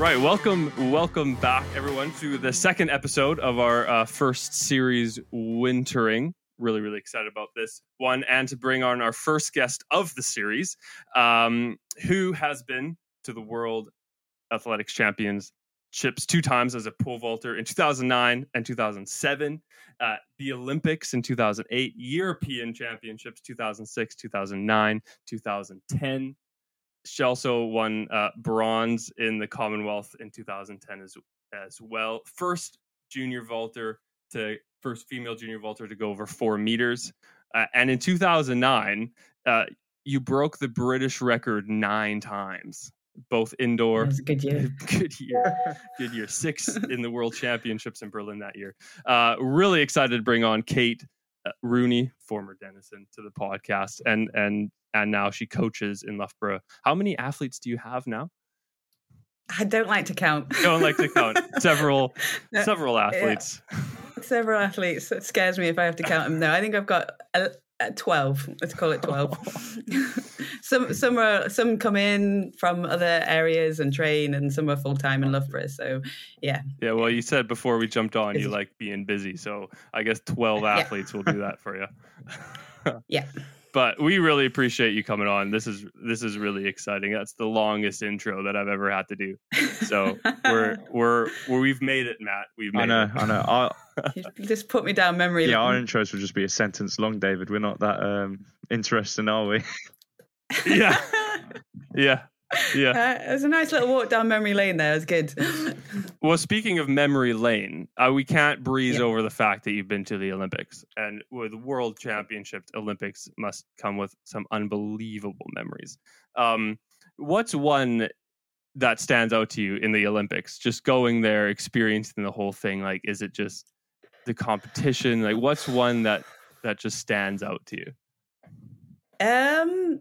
Right, welcome, welcome back, everyone, to the second episode of our uh, first series, Wintering. Really, really excited about this one, and to bring on our first guest of the series, um, who has been to the World Athletics Championships two times as a pole vaulter in 2009 and 2007, uh, the Olympics in 2008, European Championships 2006, 2009, 2010 she also won uh, bronze in the Commonwealth in 2010 as as well. First junior vaulter to first female junior vaulter to go over four meters, uh, and in 2009, uh, you broke the British record nine times, both indoor. That was a good year. good year, good year. Six in the World Championships in Berlin that year. Uh, really excited to bring on Kate Uh, Rooney, former Dennison, to the podcast, and and and now she coaches in Loughborough. How many athletes do you have now? I don't like to count. Don't like to count. several, No, several athletes. Several athletes. It scares me if I have to count them. No, I think I've got uh, twelve. Let's call it twelve. some some are some come in from other areas and train, and some are full time in Loughborough. So yeah, Yeah, well, you said before we jumped on, you like being busy, so I guess twelve Yeah. athletes will do that for you. yeah. But we really appreciate you coming on. This is this is really exciting. That's the longest intro that I've ever had to do. So we're we're, we're we've made it, Matt. We've made I know, it. I know. Our, You just put me down memory yeah, our lane. intros will just be a sentence long, David. We're not that um, interesting, are we? Yeah, yeah, yeah. Uh, it was a nice little walk down memory lane there. It was good. Well, speaking of memory lane, uh, we can't breeze Yeah. over the fact that you've been to the Olympics, and with World Championships, Olympics must come with some unbelievable memories. Um, what's one that stands out to you in the Olympics? Just going there, experiencing the whole thing. Like, is it just the competition? Like, what's one that that just stands out to you? Um,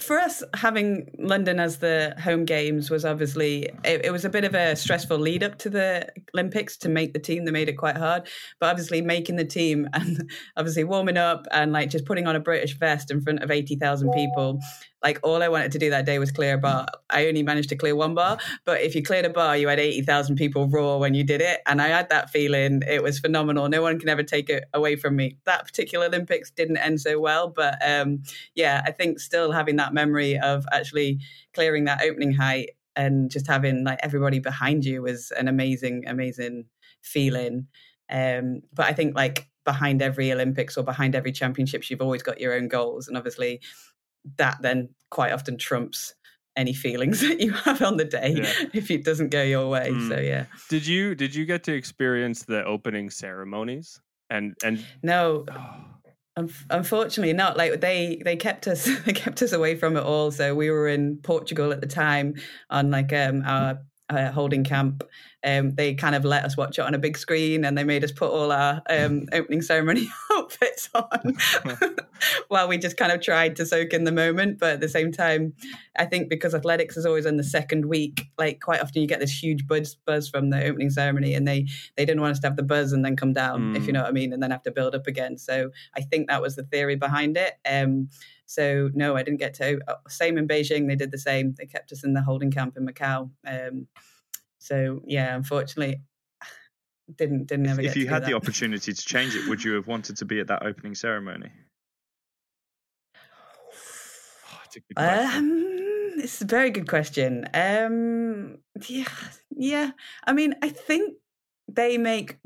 for us, having London as the home games was obviously it, it was a bit of a stressful lead up to the Olympics to make the team. They made it quite hard, but obviously making the team and obviously warming up and like just putting on a British vest in front of eighty thousand people. Like all I wanted to do that day was clear a bar. I only managed to clear one bar, but if you cleared a bar, you had eighty thousand people roar when you did it, and I had that feeling. It was phenomenal. No one can ever take it away from me. That particular Olympics didn't end so well, but um, yeah, I think still having that memory of actually clearing that opening height and just having like everybody behind you was an amazing, amazing feeling. Um, but I think like behind every Olympics or behind every championships, you've always got your own goals, and obviously that then quite often trumps any feelings that you have on the day Yeah. if it doesn't go your way. So Mm. yeah, Did you did you get to experience the opening ceremonies? And and no, oh, Unf- Unfortunately, not like they they kept us they kept us away from it all. So we were in Portugal at the time on like um our uh, holding camp. Um, they kind of let us watch it on a big screen, and they made us put all our um, opening ceremony outfits on while we just kind of tried to soak in the moment. But at the same time, I think because athletics is always in the second week, like quite often you get this huge buzz buzz from the opening ceremony, and they they didn't want us to have the buzz and then come down, if you Mm. know what I mean, and then have to build up again. So I think that was the theory behind it. Um, so no, I didn't get to. uh, Same in Beijing, they did the same. They kept us in the holding camp in Macau. Um, so yeah, unfortunately, didn't didn't ever. if get you had the that. opportunity to change it, would you have wanted to be at that opening ceremony? oh, it's a. Um, it's a very good question. Um, yeah, yeah. I mean, I think they make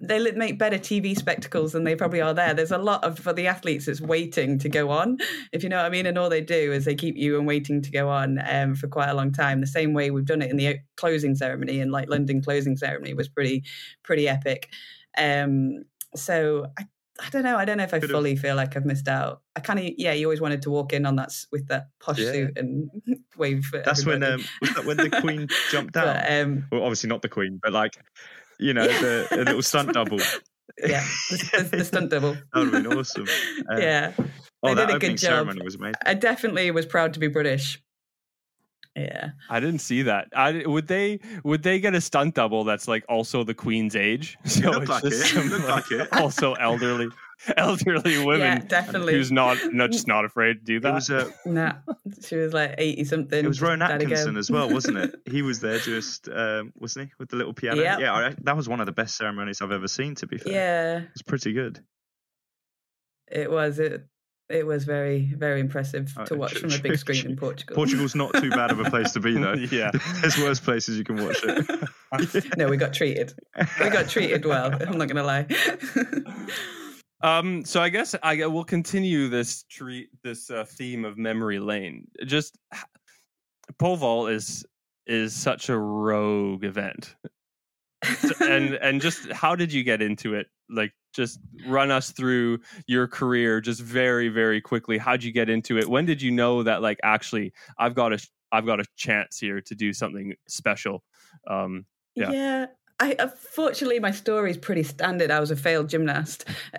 they make better TV spectacles than they probably are there. There's a lot of for the athletes that's waiting to go on, if you know what I mean. And all they do is they keep you and waiting to go on um, for quite a long time. The same way we've done it in the closing ceremony, and like London closing ceremony was pretty pretty epic. Um, so I, I don't know. I don't know if I fully feel like I've missed out. I kind of yeah. You always wanted to walk in on that with that posh Yeah. suit and wave. For That's when um, was that when the Queen jumped out? But, um, well, obviously not the Queen, but like you know Yeah. the, the little stunt double. yeah, the, the, the stunt double. That would have been awesome. Um, yeah, Oh, They that did a opening good job. ceremony was amazing. I definitely was proud to be British. Yeah. I didn't see that. I would they would they get a stunt double that's like also the queen's age? So looked like it. some, Looked like it. also elderly elderly women. Yeah, definitely. Who's not, not just not afraid to do It that. was uh, Nah, she was like eighty something. it was Rowan Gotta. Atkinson as well, wasn't it? He was there just um, wasn't he with the little piano? Yep. Yeah, I, that was one of the best ceremonies I've ever seen. To be fair, Yeah, it was pretty good. it was. It it was very very impressive Oh, to watch true, from a big screen true. in Portugal. Portugal's not too bad of a place to be though. yeah. There's worse places you can watch it. no, we got treated. We got treated well. I'm not gonna lie. Um, so I guess I will continue this treat this uh, theme of memory lane. Just pole vault is is such a rogue event, So- and and just how did you get into it? Like, just run us through your career, just very very quickly. How'd you get into it? When did you know that like actually I've got a I've got a chance here to do something special? Um, Yeah. Yeah. I unfortunately my story is pretty standard. I was a failed gymnast,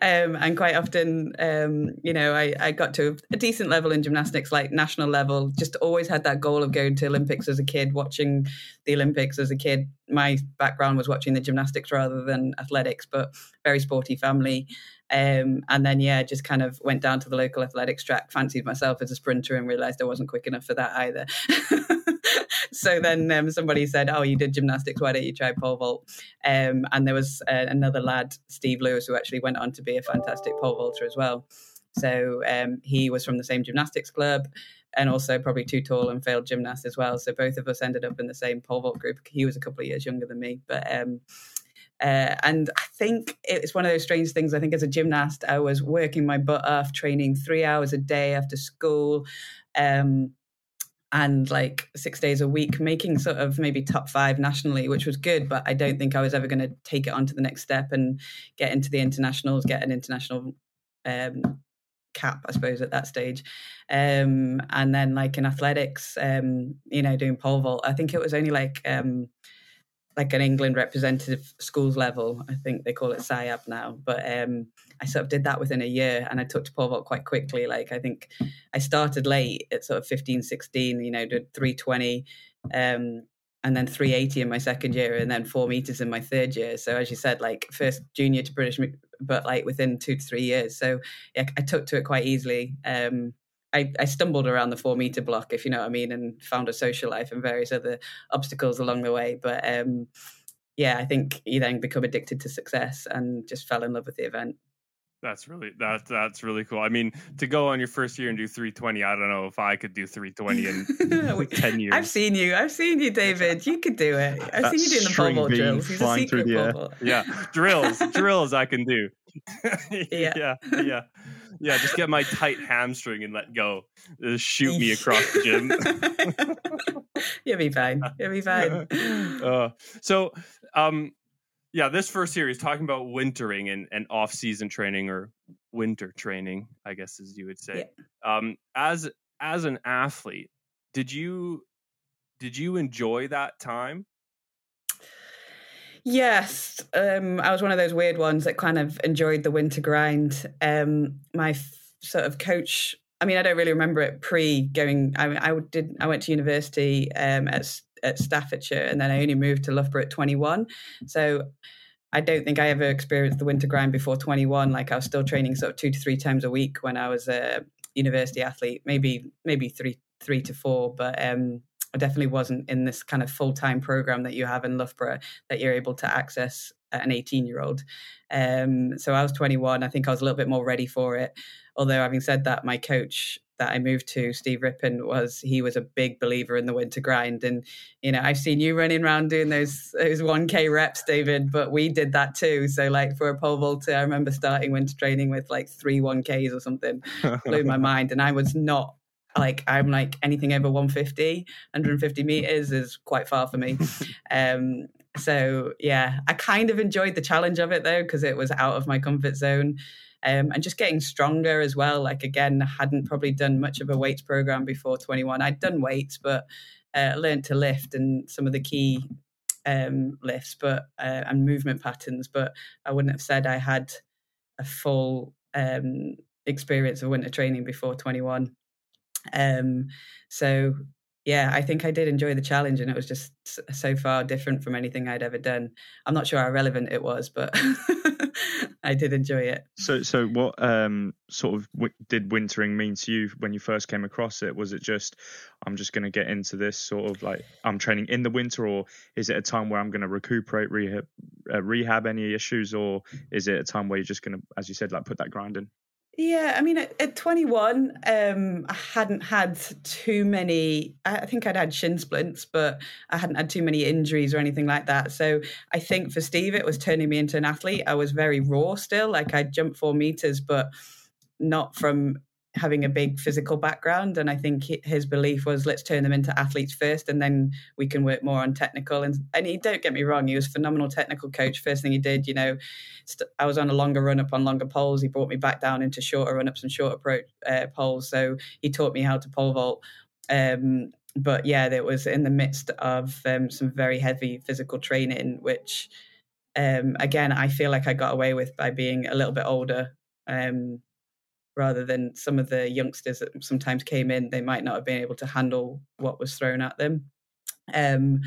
um, and quite often, um, you know, I, I got to a decent level in gymnastics, like national level. Just always had that goal of going to Olympics as a kid, watching the Olympics as a kid. My background was watching the gymnastics rather than athletics, but very sporty family. Um, and then, yeah, just kind of went down to the local athletics track, fancied myself as a sprinter, and realized I wasn't quick enough for that either. so then um, somebody said, "Oh, you did gymnastics. Why don't you try pole vault?" Um, and there was uh, another lad, Steve Lewis, who actually went on to be a fantastic pole vaulter as well. So um, he was from the same gymnastics club. And also probably too tall and failed gymnast as well. So both of us ended up in the same pole vault group. He was a couple of years younger than me, but um, uh, and I think it's one of those strange things. I think as a gymnast, I was working my butt off, training three hours a day after school, um, and like six days a week, making sort of maybe top five nationally, which was good. But I don't think I was ever going to take it on to the next step and get into the internationals, get an international um, cap, I suppose, at that stage. Um, and then like in athletics, um, you know, doing pole vault, I think it was only like. Um, like an England representative schools level. I think they call it SIAB now. But um, I sort of did that within a year and I took to pole vault quite quickly. Like I think I started late at sort of 15, 16, you know, did 320 um, and then 380 in my second year and then four meters in my third year. So as you said, like first junior to British, but like within two to three years. So yeah, I took to it quite easily. Um, I, I, stumbled around the four meter block, if you know what I mean, and found a social life and various other obstacles along the way. But um, yeah, I think you then become addicted to success and just fell in love with the event. That's really that that's really cool. I mean, to go on your first year and do 320, I don't know if I could do 320 in 10 years. I've seen you. I've seen you, David. You could do it. I've That seen you doing the pole string vault beam drills. He's a secret pole yeah, drills, drills I can do. Yeah. yeah, yeah, yeah. Just get my tight hamstring and let go. Just shoot me across the gym. You'll be fine. You'll be fine. uh, so, um, yeah, this first series talking about wintering and, and off season training or winter training, I guess as you would say. Um, as as an athlete, did you did you enjoy that time? Yes, um, I was one of those weird ones that kind of enjoyed the winter grind. Um, my f- sort of coach. I mean, I don't really remember it pre going. I, mean, I did. I went to university um, at at Staffordshire, and then I only moved to Loughborough at twenty one. So I don't think I ever experienced the winter grind before twenty one. Like I was still training sort of two to three times a week when I was a university athlete. Maybe maybe three three to four, but um, I definitely wasn't in this kind of full time program that you have in Loughborough that you're able to access at an 18 year old. Um, so I was 21. I think I was a little bit more ready for it. Although, having said that, my coach that I moved to, Steve Rippon, was he was a big believer in the winter grind. And you know, I've seen you running around doing those those 1k reps, David, but we did that too. So, like for a pole vaulter, I remember starting winter training with like three 1ks or something, blew my mind. And I was not like I'm like anything over 150, 150 meters is quite far for me. um, so yeah, I kind of enjoyed the challenge of it though because it was out of my comfort zone. Um, and just getting stronger as well. Like again, I hadn't probably done much of a weights program before 21. I'd done weights, but uh, learned to lift and some of the key um, lifts, but uh, and movement patterns. But I wouldn't have said I had a full um, experience of winter training before 21. Um, so yeah, I think I did enjoy the challenge, and it was just so far different from anything I'd ever done. I'm not sure how relevant it was, but I did enjoy it. So, so what um, sort of w- did wintering mean to you when you first came across it? Was it just I'm just going to get into this sort of like I'm training in the winter, or is it a time where I'm going to recuperate, rehab, uh, rehab any issues, or is it a time where you're just going to, as you said, like put that grind in? Yeah, I mean, at, at 21, um, I hadn't had too many. I think I'd had shin splints, but I hadn't had too many injuries or anything like that. So I think for Steve, it was turning me into an athlete. I was very raw still. Like I jumped four meters, but not from having a big physical background and i think his belief was let's turn them into athletes first and then we can work more on technical. And and he don't get me wrong he was a phenomenal technical coach. First thing he did you know st- i was on a longer run up on longer poles. He brought me back down into shorter run ups and shorter pro, uh, poles. So he taught me how to pole vault. Um, but yeah it was in the midst of um, some very heavy physical training which um, again i feel like i got away with by being a little bit older. Um, rather than some of the youngsters that sometimes came in, they might not have been able to handle what was thrown at them. Um,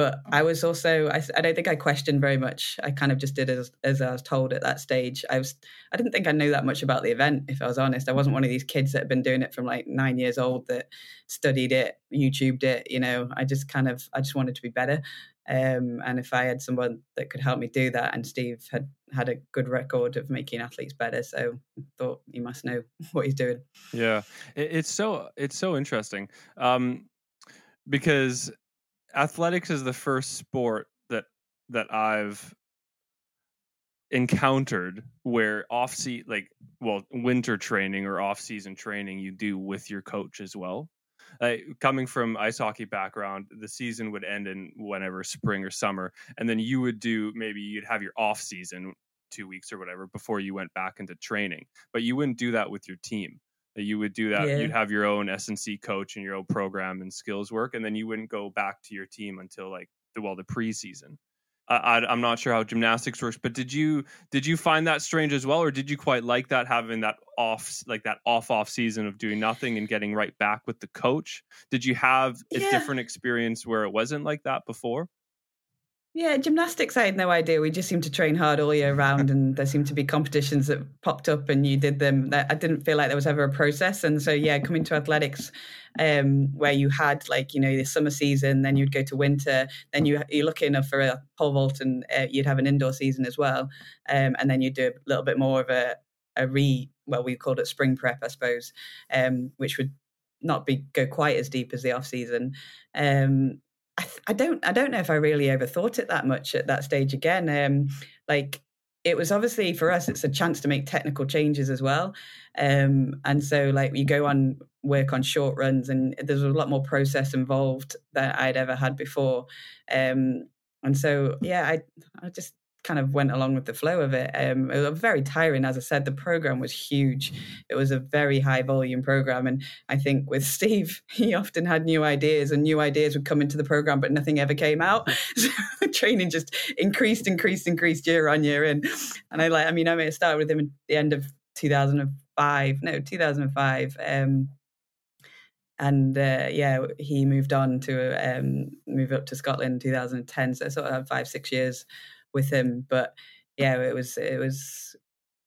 but I was also I, I, don't think I questioned very much. I kind of just did as as I was told at that stage. I was I didn't think I knew that much about the event. If I was honest, I wasn't one of these kids that had been doing it from like nine years old that studied it, YouTubed it. You know, I just kind of I just wanted to be better. Um, and if I had someone that could help me do that, and Steve had had a good record of making athletes better, so I thought he must know what he's doing. Yeah, it's so it's so interesting um, because athletics is the first sport that that I've encountered where off season like well winter training or off season training you do with your coach as well like coming from ice hockey background, the season would end in whenever spring or summer, and then you would do maybe you'd have your off season two weeks or whatever before you went back into training. But you wouldn't do that with your team. You would do that. Yeah. You'd have your own S and C coach and your own program and skills work, and then you wouldn't go back to your team until like the well the preseason. I, am not sure how gymnastics works, but did you did you find that strange as well, or did you quite like that having that off like that off off season of doing nothing and getting right back with the coach? Did you have a yeah. different experience where it wasn't like that before? Yeah, gymnastics, I had no idea. We just seemed to train hard all year round, and there seemed to be competitions that popped up, and you did them. I didn't feel like there was ever a process, and so yeah, coming to athletics, um, where you had like you know the summer season, then you'd go to winter, then you you're enough for a pole vault, and uh, you'd have an indoor season as well, um, and then you'd do a little bit more of a a re well we called it spring prep, I suppose, um, which would not be go quite as deep as the off season. Um, I, don't I don't know if I really overthought it that much at that stage again. Um, like it was obviously for us, it's a chance to make technical changes as well. Um, and so like you go on work on short runs and there's a lot more process involved than I'd ever had before. Um, and so yeah, I I just kind of went along with the flow of it. Um, it was very tiring, as I said. The program was huge. It was a very high volume program, and I think with Steve, he often had new ideas, and new ideas would come into the program, but nothing ever came out. So training just increased, increased, increased year on year in. And I like, I mean, I may have started with him at the end of 2005, no, 2005. Um, and uh, yeah, he moved on to um, move up to Scotland in 2010. So I sort of had five, six years with him. But yeah, it was it was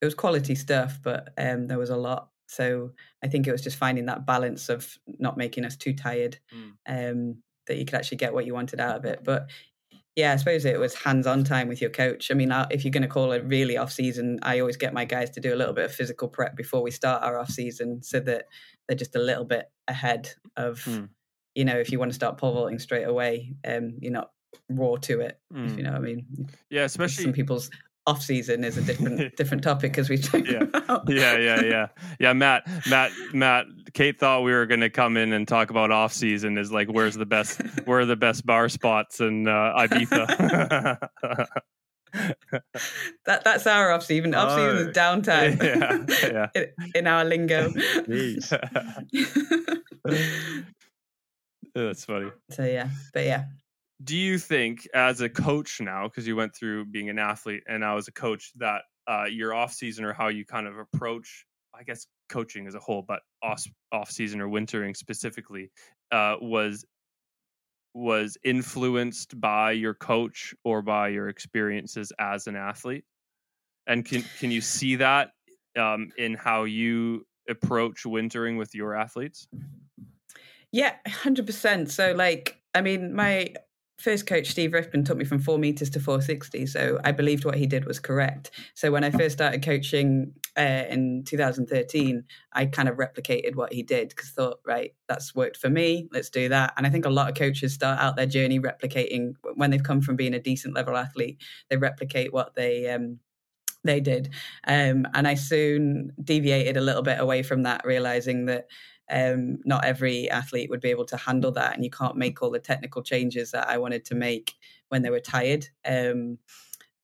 it was quality stuff, but um, there was a lot. So I think it was just finding that balance of not making us too tired, mm. um, that you could actually get what you wanted out of it. But yeah, I suppose it was hands-on time with your coach. I mean, if you're going to call it really off-season, I always get my guys to do a little bit of physical prep before we start our off-season, so that they're just a little bit ahead of, mm. you know, if you want to start pole vaulting straight away, um, you're not raw to it. Mm. If you mm. know what I mean. Yeah, especially some people's off season is a different different topic as we talked yeah. about. yeah, yeah, yeah, yeah. Matt, Matt, Matt. Kate thought we were going to come in and talk about off season. Is like where's the best where are the best bar spots in uh, Ibiza. that that's our off season. Off season oh, is downtime. Yeah, yeah. in, in, our lingo. that's funny. So yeah, but yeah, do you think as a coach now because you went through being an athlete and now as a coach that uh, your off season or how you kind of approach i guess coaching as a whole, but off off season or wintering specifically, uh, was was influenced by your coach or by your experiences as an athlete? And can can you see that um, in how you approach wintering with your athletes? Yeah, hundred percent. So, like, I mean, my first coach Steve Rippon took me from four meters to 460 so i believed what he did was correct. So when i first started coaching uh, in 2013 i kind of replicated what he did because thought right that's worked for me let's do that. And i think a lot of coaches start out their journey replicating when they've come from being a decent level athlete they replicate what they um, they did. Um, and i soon deviated a little bit away from that realizing that um, not every athlete would be able to handle that, and you can't make all the technical changes that I wanted to make when they were tired. Um,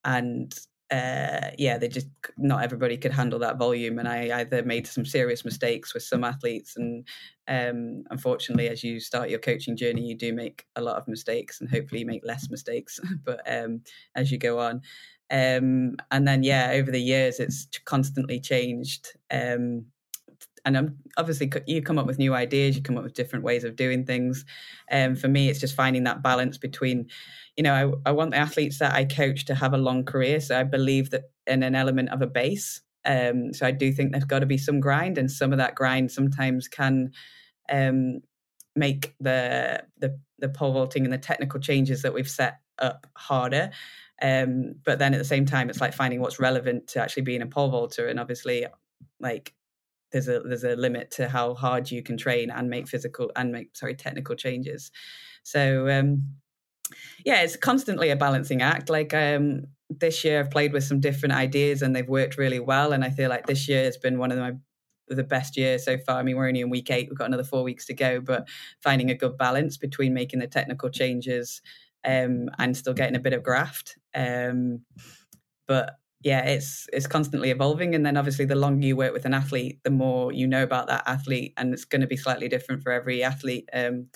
and uh, yeah, they just not everybody could handle that volume, and I either made some serious mistakes with some athletes, and um, unfortunately, as you start your coaching journey, you do make a lot of mistakes, and hopefully, you make less mistakes. but um, as you go on, um, and then yeah, over the years, it's constantly changed. Um, and I'm obviously you come up with new ideas, you come up with different ways of doing things. And um, for me, it's just finding that balance between, you know, I, I, want the athletes that I coach to have a long career. So I believe that in an element of a base. Um, so I do think there's got to be some grind, and some of that grind sometimes can um, make the, the the pole vaulting and the technical changes that we've set up harder. Um, but then at the same time, it's like finding what's relevant to actually being a pole vaulter, and obviously, like there's a there's a limit to how hard you can train and make physical and make sorry technical changes so um yeah it's constantly a balancing act like um this year i've played with some different ideas and they've worked really well and i feel like this year has been one of my the best year so far. I mean, we're only in week eight; we've got another four weeks to go. But finding a good balance between making the technical changes um, and still getting a bit of graft. Um, but yeah, it's it's constantly evolving, and then obviously the longer you work with an athlete, the more you know about that athlete, and it's going to be slightly different for every athlete. Um,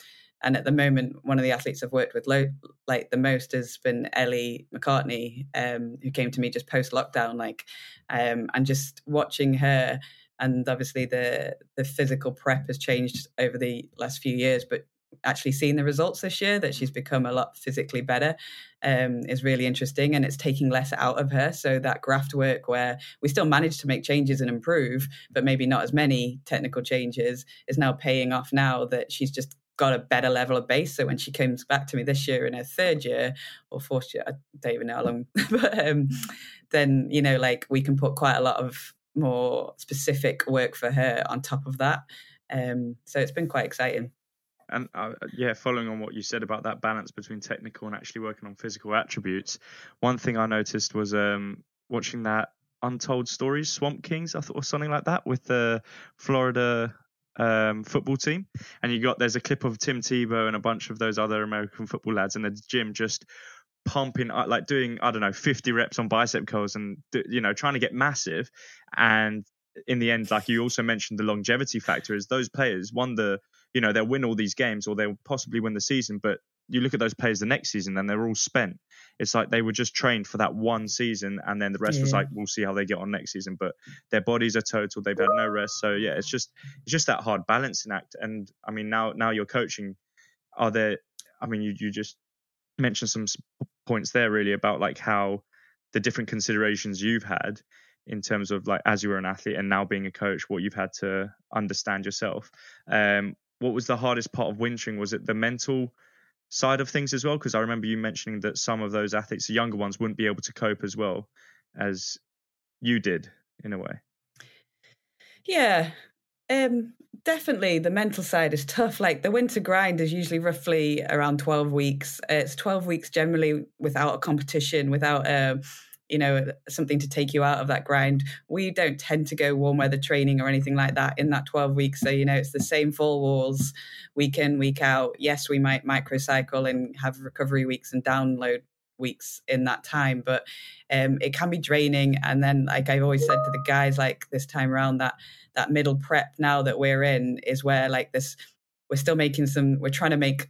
and at the moment, one of the athletes I've worked with lo- like the most has been Ellie McCartney, um, who came to me just post lockdown, like, um, and just watching her. And obviously, the the physical prep has changed over the last few years, but actually seen the results this year that she's become a lot physically better um, is really interesting and it's taking less out of her. So that graft work where we still manage to make changes and improve but maybe not as many technical changes is now paying off now that she's just got a better level of base. So when she comes back to me this year in her third year or fourth year i don't even know how long but um, then you know like we can put quite a lot of more specific work for her on top of that. Um, so it's been quite exciting and uh, yeah, following on what you said about that balance between technical and actually working on physical attributes, one thing I noticed was um, watching that Untold Stories Swamp Kings, I thought, or something like that, with the Florida um, football team. And you got there's a clip of Tim Tebow and a bunch of those other American football lads in the gym just pumping uh, like doing I don't know 50 reps on bicep curls and you know trying to get massive and in the end like you also mentioned the longevity factor is those players won the you know they'll win all these games or they'll possibly win the season but you look at those players the next season and they're all spent. It's like they were just trained for that one season and then the rest yeah. was like we'll see how they get on next season. But their bodies are total they've had no rest. So yeah it's just it's just that hard balancing act. And i mean now now you're coaching are there i mean you, you just mentioned some points there really about like how the different considerations you've had in terms of like as you were an athlete and now being a coach what you've had to understand yourself. Um what was the hardest part of wintering? Was it the mental side of things as well? Because I remember you mentioning that some of those athletes, the younger ones, wouldn't be able to cope as well as you did in a way. Yeah, um, definitely the mental side is tough. Like the winter grind is usually roughly around 12 weeks. It's 12 weeks generally without a competition, without a um, you know something to take you out of that grind. We don't tend to go warm weather training or anything like that in that 12 weeks. So you know it's the same four walls week in week out. Yes we might microcycle and have recovery weeks and download weeks in that time but um, it can be draining. And then like i've always said to the guys like this time around that that middle prep now that we're in is where like this we're still making some we're trying to make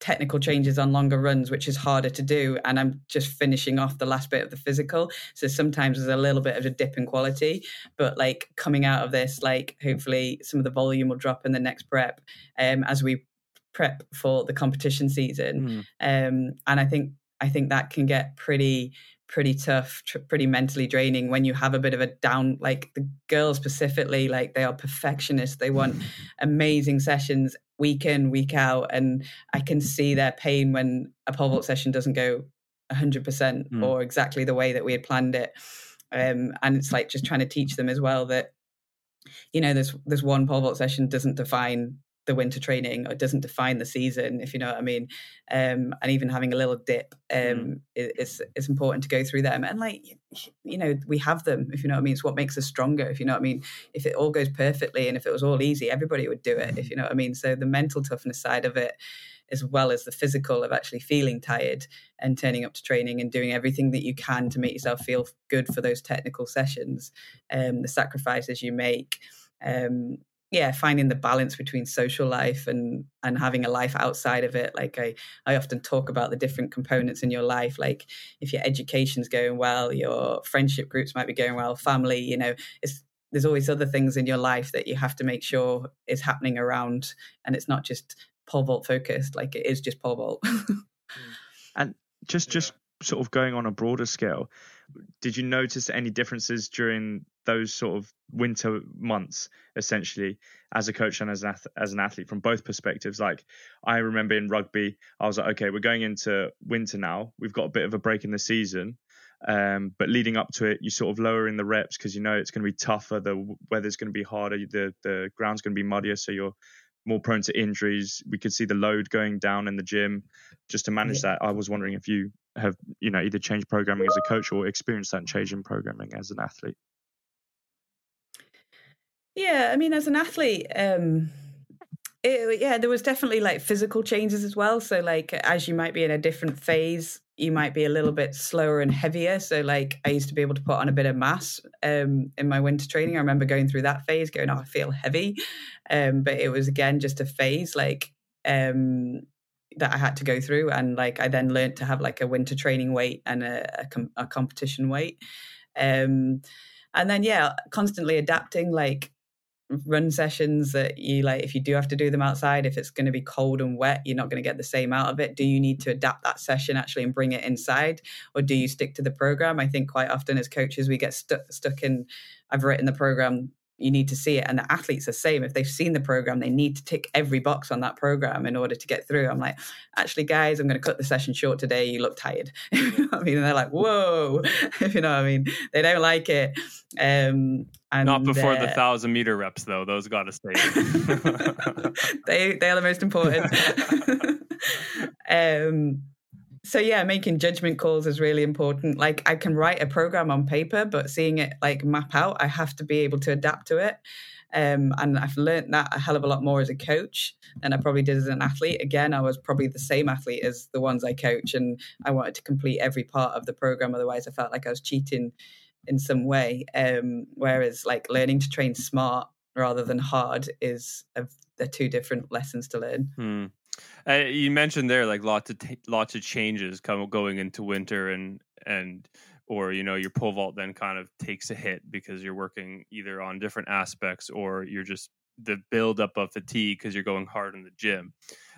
technical changes on longer runs, which is harder to do. And I'm just finishing off the last bit of the physical. So sometimes there's a little bit of a dip in quality. But like coming out of this, like hopefully some of the volume will drop in the next prep um, as we prep for the competition season. Mm. Um, and I think I think that can get pretty pretty tough, tr- pretty mentally draining when you have a bit of a down. Like the girls specifically, like they are perfectionists. They want amazing sessions week in, week out, and I can see their pain when a pole vault session doesn't go 100% mm. or exactly the way that we had planned it. Um, and it's like just trying to teach them as well that you know there's there's one pole vault session doesn't define the winter training or it doesn't define the season if you know what i mean. Um, and even having a little dip um, mm. is is important to go through them. And like you know we have them if you know what i mean. It's what makes us stronger if you know what i mean. If it all goes perfectly and if it was all easy everybody would do it if you know what i mean. So the mental toughness side of it as well as the physical of actually feeling tired and turning up to training and doing everything that you can to make yourself feel good for those technical sessions um, the sacrifices you make um, yeah finding the balance between social life and and having a life outside of it. Like i i often talk about the different components in your life like if your education's going well your friendship groups might be going well family you know it's there's always other things in your life that you have to make sure is happening around and it's not just pole vault focused like it is just pole vault. Mm. And just just sort of going on a broader scale did you notice any differences during those sort of winter months essentially as a coach and as an, as an athlete from both perspectives like i remember in rugby i was like okay we're going into winter now we've got a bit of a break in the season um, but leading up to it you sort of lower in the reps because you know it's going to be tougher the weather's going to be harder the the ground's going to be muddier so you're more prone to injuries. We could see the load going down in the gym just to manage yeah. that. I was wondering if you have, you know, either changed programming as a coach or experienced that change in programming as an athlete. Yeah, I mean, as an athlete, um, it, yeah, there was definitely like physical changes as well. So, like, as you might be in a different phase, you might be a little bit slower and heavier. So, like, I used to be able to put on a bit of mass um, in my winter training. I remember going through that phase, going, "Oh, I feel heavy," um, but it was again just a phase, like um, that I had to go through, and like I then learned to have like a winter training weight and a, a, com- a competition weight. Um, and then yeah, constantly adapting, like run sessions that you like if you do have to do them outside if it's going to be cold and wet you're not going to get the same out of it do you need to adapt that session actually and bring it inside or do you stick to the program i think quite often as coaches we get stuck stuck in i've written the program you need to see it. And the athletes are the same. If they've seen the program, they need to tick every box on that program in order to get through. I'm like, actually, guys, I'm going to cut the session short today. You look tired. I mean, and they're like, whoa, if you know what I mean. They don't like it. Um, and, Not before uh, the thousand meter reps, though. Those got to stay. they they are the most important. um, so yeah making judgment calls is really important. Like i can write a program on paper but seeing it like map out i have to be able to adapt to it. Um, and i've learned that a hell of a lot more as a coach than i probably did as an athlete. Again i was probably the same athlete as the ones i coach and i wanted to complete every part of the program otherwise i felt like i was cheating in some way. Um, whereas like learning to train smart rather than hard is a, they're two different lessons to learn. Hmm. Uh, you mentioned there like lots of t- lots of changes come going into winter and and or you know your pole vault then kind of takes a hit because you're working either on different aspects or you're just the buildup of fatigue because you're going hard in the gym.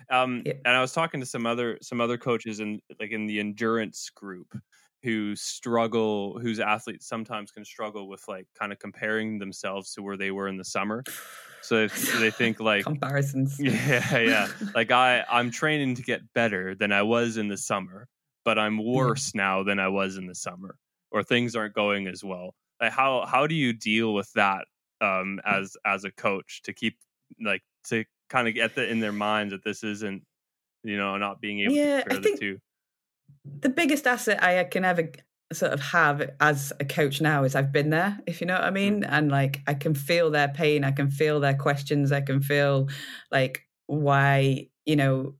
Um, yeah. And I was talking to some other some other coaches in like in the endurance group who struggle, whose athletes sometimes can struggle with like kind of comparing themselves to where they were in the summer. So they think like comparisons. Yeah, yeah. like I, I'm training to get better than I was in the summer, but I'm mm-hmm. worse mm. now than I was in the summer, or things aren't going as well. Like how how do you deal with that um, as as a coach to keep like to kind of get the in their minds that this isn't you know not being able yeah, to compare I the two. The biggest asset I can ever sort of have as a coach now is I've been there, if you know what I mean. Mm. And like I can feel their pain, I can feel their questions, I can feel like why, you know,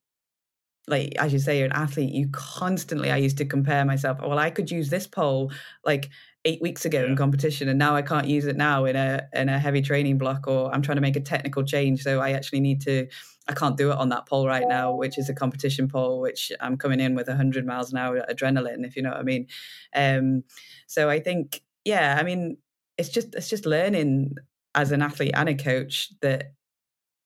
like as you say you're an athlete you constantly i used to compare myself well i could use this pole like eight weeks ago yeah. in competition and now i can't use it now in a in a heavy training block or i'm trying to make a technical change so i actually need to i can't do it on that pole right now which is a competition pole which i'm coming in with 100 miles an hour adrenaline if you know what i mean. Um so i think yeah i mean it's just it's just learning as an athlete and a coach that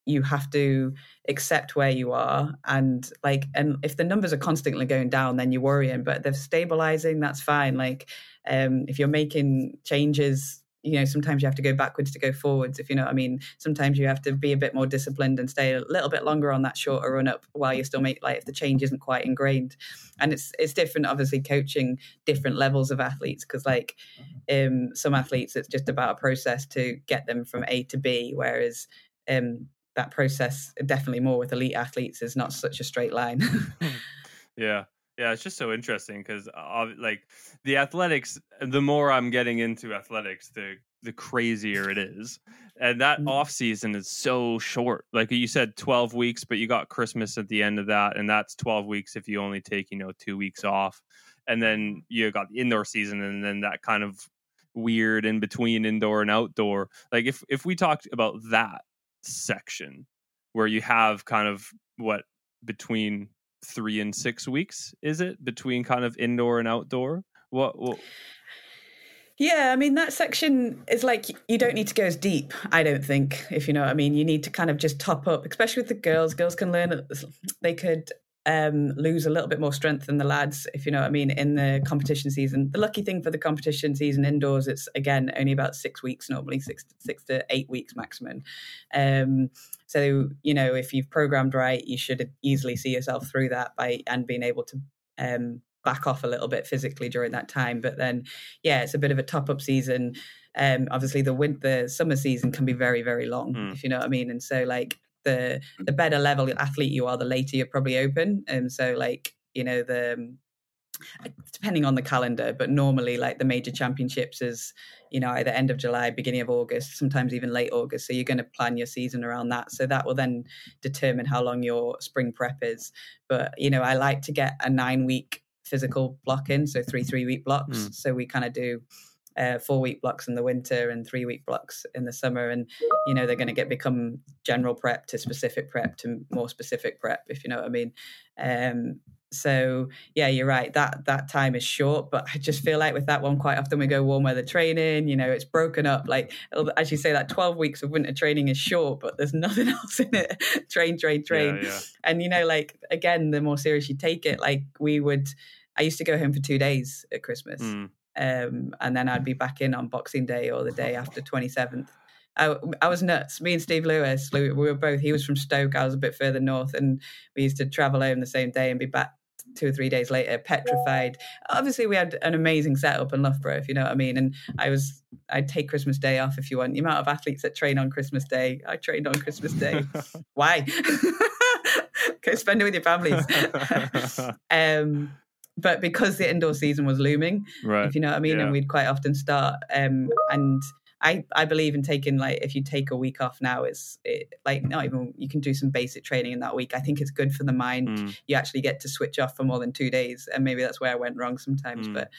you have to accept where you are and like and if the numbers are constantly going down then you're worrying but they're stabilizing that's fine. Like um if you're making changes you know sometimes you have to go backwards to go forwards if you know what i mean sometimes you have to be a bit more disciplined and stay a little bit longer on that shorter run up while you still make like if the change isn't quite ingrained and it's it's different obviously coaching different levels of athletes because like um some athletes it's just about a process to get them from a to b whereas um that process definitely more with elite athletes is not such a straight line. yeah. Yeah, it's just so interesting because uh, like the athletics, the more I'm getting into athletics, the the crazier it is. And that mm. off season is so short. Like you said 12 weeks, but you got Christmas at the end of that and that's 12 weeks if you only take, you know, 2 weeks off. And then you got the indoor season and then that kind of weird in between indoor and outdoor. Like if if we talked about that section where you have kind of what between three and six weeks is it between kind of indoor and outdoor what, what yeah, I mean that section is like you don't need to go as deep. I don't think, if you know what I mean. You need to kind of just top up, especially with the girls. Girls can learn; they could um, lose a little bit more strength than the lads, if you know what I mean, in the competition season. The lucky thing for the competition season indoors, it's again only about six weeks normally, six six to eight weeks maximum. Um, so you know, if you've programmed right, you should easily see yourself through that by and being able to um, back off a little bit physically during that time. But then, yeah, it's a bit of a top up season. Um, obviously, the winter, the summer season can be very, very long, mm. if you know what I mean. And so, like, the the better level athlete you are, the later you're probably open. And so, like you know, the um, depending on the calendar, but normally like the major championships is you know either end of July, beginning of August, sometimes even late August. So you're going to plan your season around that. So that will then determine how long your spring prep is. But you know, I like to get a nine week physical block in, so three three week blocks. Mm. So we kind of do uh, four week blocks in the winter and three week blocks in the summer. And you know they're going to get become general prep to specific prep to more specific prep if you know what i mean. Um, so yeah you're right that that time is short but i just feel like with that one quite often we go warm weather training you know it's broken up. Like as you say that 12 weeks of winter training is short but there's nothing else in it. Train train train. yeah, yeah. and you know like again the more serious you take it like we would i used to go home for two days at christmas. Mm. Um, and then I'd be back in on Boxing Day or the day after 27th. I, I was nuts. Me and Steve Lewis, we were both, he was from Stoke, I was a bit further north, and we used to travel home the same day and be back two or three days later, petrified. Obviously, we had an amazing setup in Loughborough, if you know what I mean. And I was, I'd take Christmas Day off if you want. The amount of athletes that train on Christmas Day, I trained on Christmas Day. Why? Go spend it with your families. um, but because the indoor season was looming, right. if you know what I mean, yeah. and we'd quite often start. Um, and I, I believe in taking like if you take a week off now, it's it, like not even you can do some basic training in that week. I think it's good for the mind. Mm. You actually get to switch off for more than two days, and maybe that's where I went wrong sometimes. Mm. But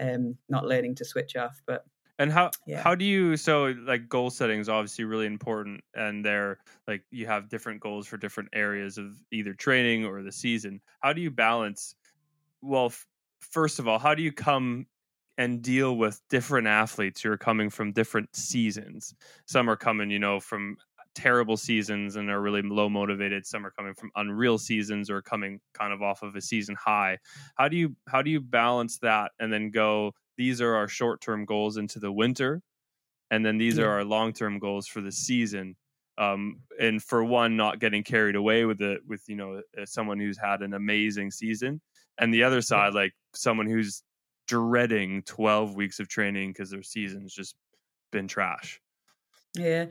um, not learning to switch off. But and how yeah. how do you so like goal setting is obviously really important, and they're like you have different goals for different areas of either training or the season. How do you balance? Well, f- first of all, how do you come and deal with different athletes who are coming from different seasons? Some are coming, you know, from terrible seasons and are really low motivated some are coming from unreal seasons or coming kind of off of a season high how do you how do you balance that and then go these are our short-term goals into the winter and then these yeah. are our long-term goals for the season um, and for one not getting carried away with it with you know someone who's had an amazing season and the other side like someone who's dreading 12 weeks of training because their season's just been trash. Yeah.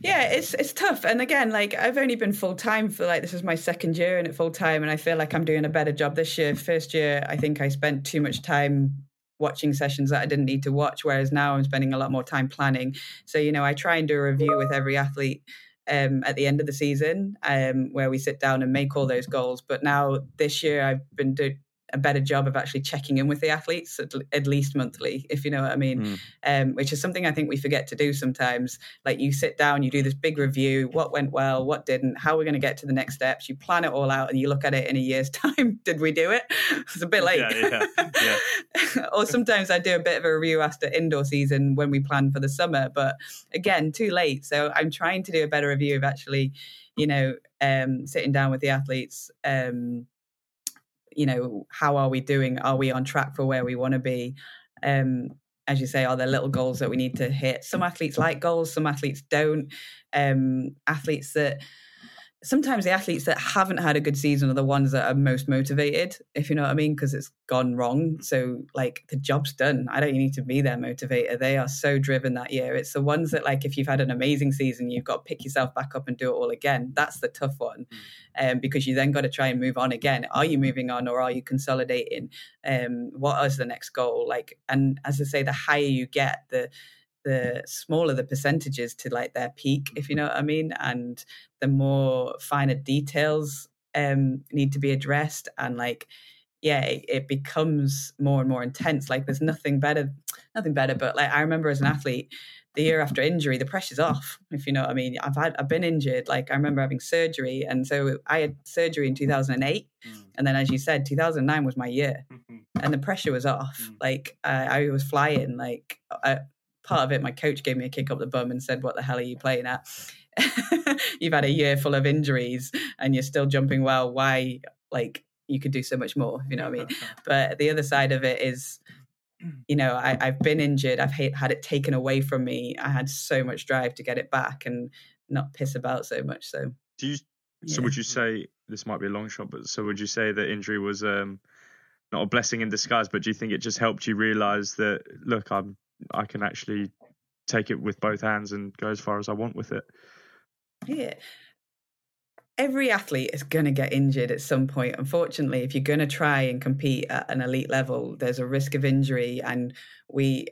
Yeah it's it's tough and again like i've only been full time for like this is my second year in it full time and i feel like i'm doing a better job this year. First year i think i spent too much time watching sessions that i didn't need to watch whereas now i'm spending a lot more time planning so you know i try and do a review with every athlete um, at the end of the season, um, where we sit down and make all those goals. But now this year, I've been do- a better job of actually checking in with the athletes at, at least monthly, if you know what I mean, mm. um, which is something I think we forget to do sometimes. Like you sit down, you do this big review, what went well, what didn't, how we're going to get to the next steps. You plan it all out, and you look at it in a year's time. Did we do it? It's a bit late. Yeah, yeah, yeah. or sometimes I do a bit of a review after indoor season when we plan for the summer, but again, too late. So I'm trying to do a better review of actually, you know, um, sitting down with the athletes. Um, you know, how are we doing? Are we on track for where we want to be? Um, as you say, are there little goals that we need to hit? Some athletes like goals, some athletes don't. Um, athletes that sometimes the athletes that haven't had a good season are the ones that are most motivated, if you know what I mean, because it's gone wrong. So like the job's done. I don't need to be their motivator. They are so driven that year. It's the ones that like if you've had an amazing season, you've got to pick yourself back up and do it all again. That's the tough one, mm. um, because you then got to try and move on again. Are you moving on or are you consolidating? Um, what is the next goal? Like, and as I say, the higher you get, the the smaller the percentages to like their peak, if you know what I mean, and the more finer details um, need to be addressed, and like yeah, it, it, becomes more and more intense. Like there's nothing better, nothing better. But like I remember as an athlete, the year after injury, the pressure's off. If you know what I mean, I've had I've been injured. Like I remember having surgery, and so I had surgery in 2008, mm. and then as you said, 2009 was my year, mm-hmm. and the pressure was off. Mm. Like I, I was flying. Like I, part of it, my coach gave me a kick up the bum and said, "What the hell are you playing at? You've had a year full of injuries and you're still jumping well. Why? Like you could do so much more. You know what I mean? But the other side of it is." You know, I, have been injured. I've had it taken away from me. I had so much drive to get it back and not piss about so much. So, do you? Yeah. So, would you say this might be a long shot, but so would you say that injury was um, not a blessing in disguise? But do you think it just helped you realize that look, I'm I can actually take it with both hands and go as far as I want with it. Yeah. Every athlete is going to get injured at some point. Unfortunately, if you're going to try and compete at an elite level, there's a risk of injury. And we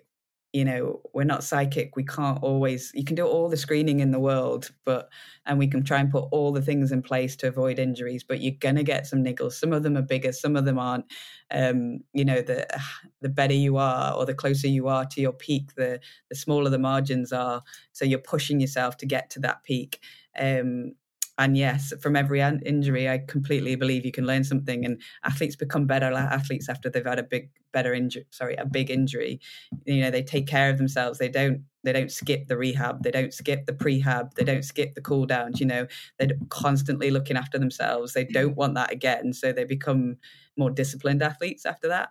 you know we're not psychic we can't always you can do all the screening in the world but and we can try and put all the things in place to avoid injuries but you're going to get some niggles. Some of them are bigger some of them aren't. Um, you know the the better you are or the closer you are to your peak the the smaller the margins are. So you're pushing yourself to get to that peak. Um, and yes, from every injury, I completely believe you can learn something. And athletes become better athletes after they've had a big, better injury. Sorry, a big injury. You know, they take care of themselves. They don't. They don't skip the rehab. They don't skip the prehab. They don't skip the cool downs. You know, they're constantly looking after themselves. They don't want that again, so they become more disciplined athletes after that.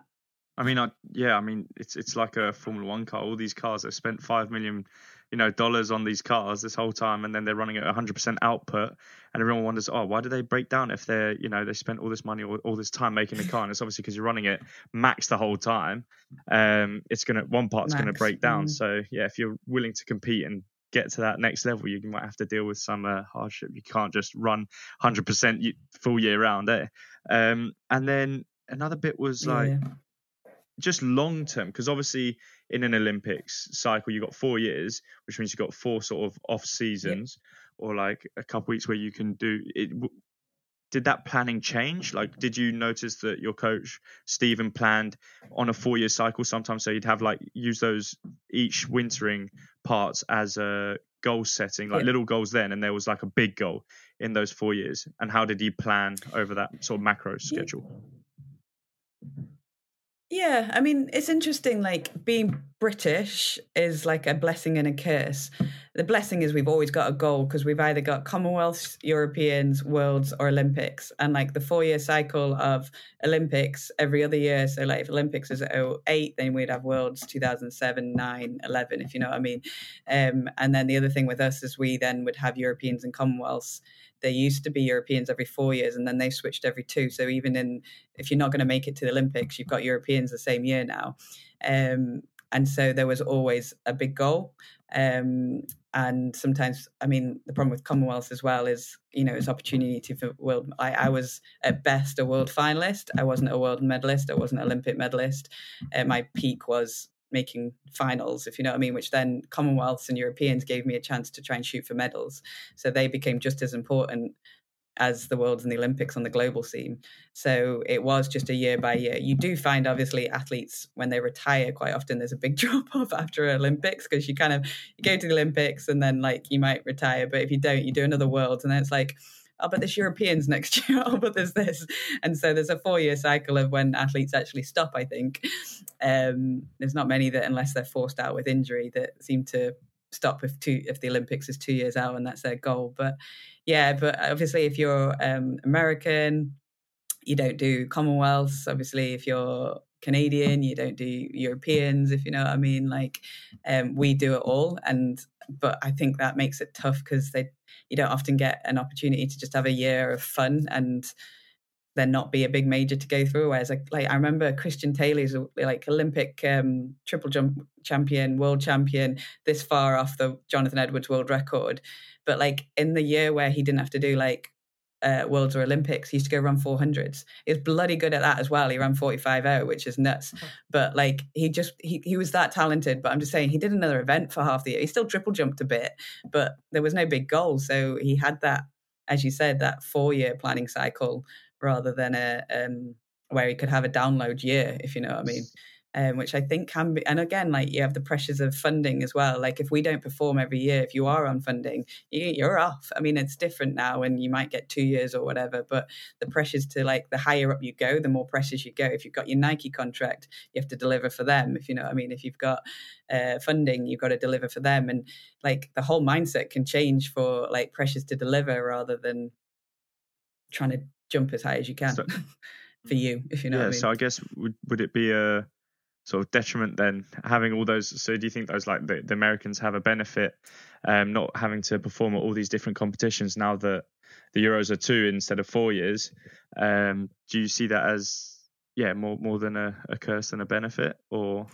I mean, I, yeah, I mean, it's it's like a Formula One car. All these cars have spent five million you know dollars on these cars this whole time and then they're running at 100% output and everyone wonders oh why do they break down if they're you know they spent all this money or all this time making the car and it's obviously because you're running it max the whole time um it's gonna one part's max. gonna break down mm. so yeah if you're willing to compete and get to that next level you might have to deal with some uh, hardship you can't just run 100% full year round eh? um and then another bit was like yeah. Just long term because obviously in an Olympics cycle, you've got four years, which means you've got four sort of off seasons yeah. or like a couple weeks where you can do it. Did that planning change? Like, did you notice that your coach Stephen planned on a four-year cycle sometimes? So you'd have like use those each wintering parts as a goal setting, like yeah. little goals then, and there was like a big goal in those four years. And how did you plan over that sort of macro schedule? Yeah. Yeah, I mean, it's interesting. Like being British is like a blessing and a curse. The blessing is we've always got a goal because we've either got Commonwealths, Europeans, Worlds, or Olympics. And like the four year cycle of Olympics every other year. So, like if Olympics is at 08, then we'd have Worlds 2007, 9, 11, if you know what I mean. Um, and then the other thing with us is we then would have Europeans and Commonwealths there used to be Europeans every four years, and then they switched every two. So even in if you're not going to make it to the Olympics, you've got Europeans the same year now. Um, and so there was always a big goal. Um, and sometimes, I mean, the problem with Commonwealth as well is, you know, it's opportunity for world. I, I was at best a world finalist. I wasn't a world medalist. I wasn't an Olympic medalist. Uh, my peak was making finals, if you know what I mean, which then Commonwealths and Europeans gave me a chance to try and shoot for medals. So they became just as important as the Worlds and the Olympics on the global scene. So it was just a year by year. You do find, obviously, athletes when they retire, quite often there's a big drop off after Olympics because you kind of you go to the Olympics and then like you might retire, but if you don't, you do another Worlds, and then it's like oh, but there's Europeans next year. oh, but there's this. And so there's a four year cycle of when athletes actually stop, I think. Um, there's not many that, unless they're forced out with injury, that seem to stop if two if the Olympics is two years out and that's their goal. But yeah, but obviously if you're um, American, you don't do Commonwealths. Obviously, if you're Canadian, you don't do Europeans, if you know what I mean. Like, um, we do it all, and but I think that makes it tough because they you don't often get an opportunity to just have a year of fun and then not be a big major to go through. Whereas, like, like I remember Christian Taylor's like Olympic um, triple jump champion, world champion, this far off the Jonathan Edwards world record. But like in the year where he didn't have to do like uh, Worlds or Olympics, he used to go run 400s. He was bloody good at that as well. He ran 45 which is nuts. Okay. But like he just, he, he was that talented. But I'm just saying, he did another event for half the year. He still triple jumped a bit, but there was no big goal. So he had that, as you said, that four year planning cycle rather than a, um, where he could have a download year, if you know what I mean um, which I think can be. And again, like you have the pressures of funding as well. Like if we don't perform every year, if you are on funding, you, are off. I mean, it's different now, and you might get two years or whatever. But the pressures to like the higher up you go, the more pressures you go. If you've got your Nike contract, you have to deliver for them. If you know what I mean. If you've got uh, funding, you've got to deliver for them, and like the whole mindset can change for like pressures to deliver rather than trying to jump as high as you can. So, for you, if you know. Yeah, I mean. so I guess would would it be a sort of detriment then having all those so do you think those like the, the americans have a benefit um not having to perform at all these different competitions now that the euros are two instead of four years um do you see that as yeah more more than a, a curse than a benefit or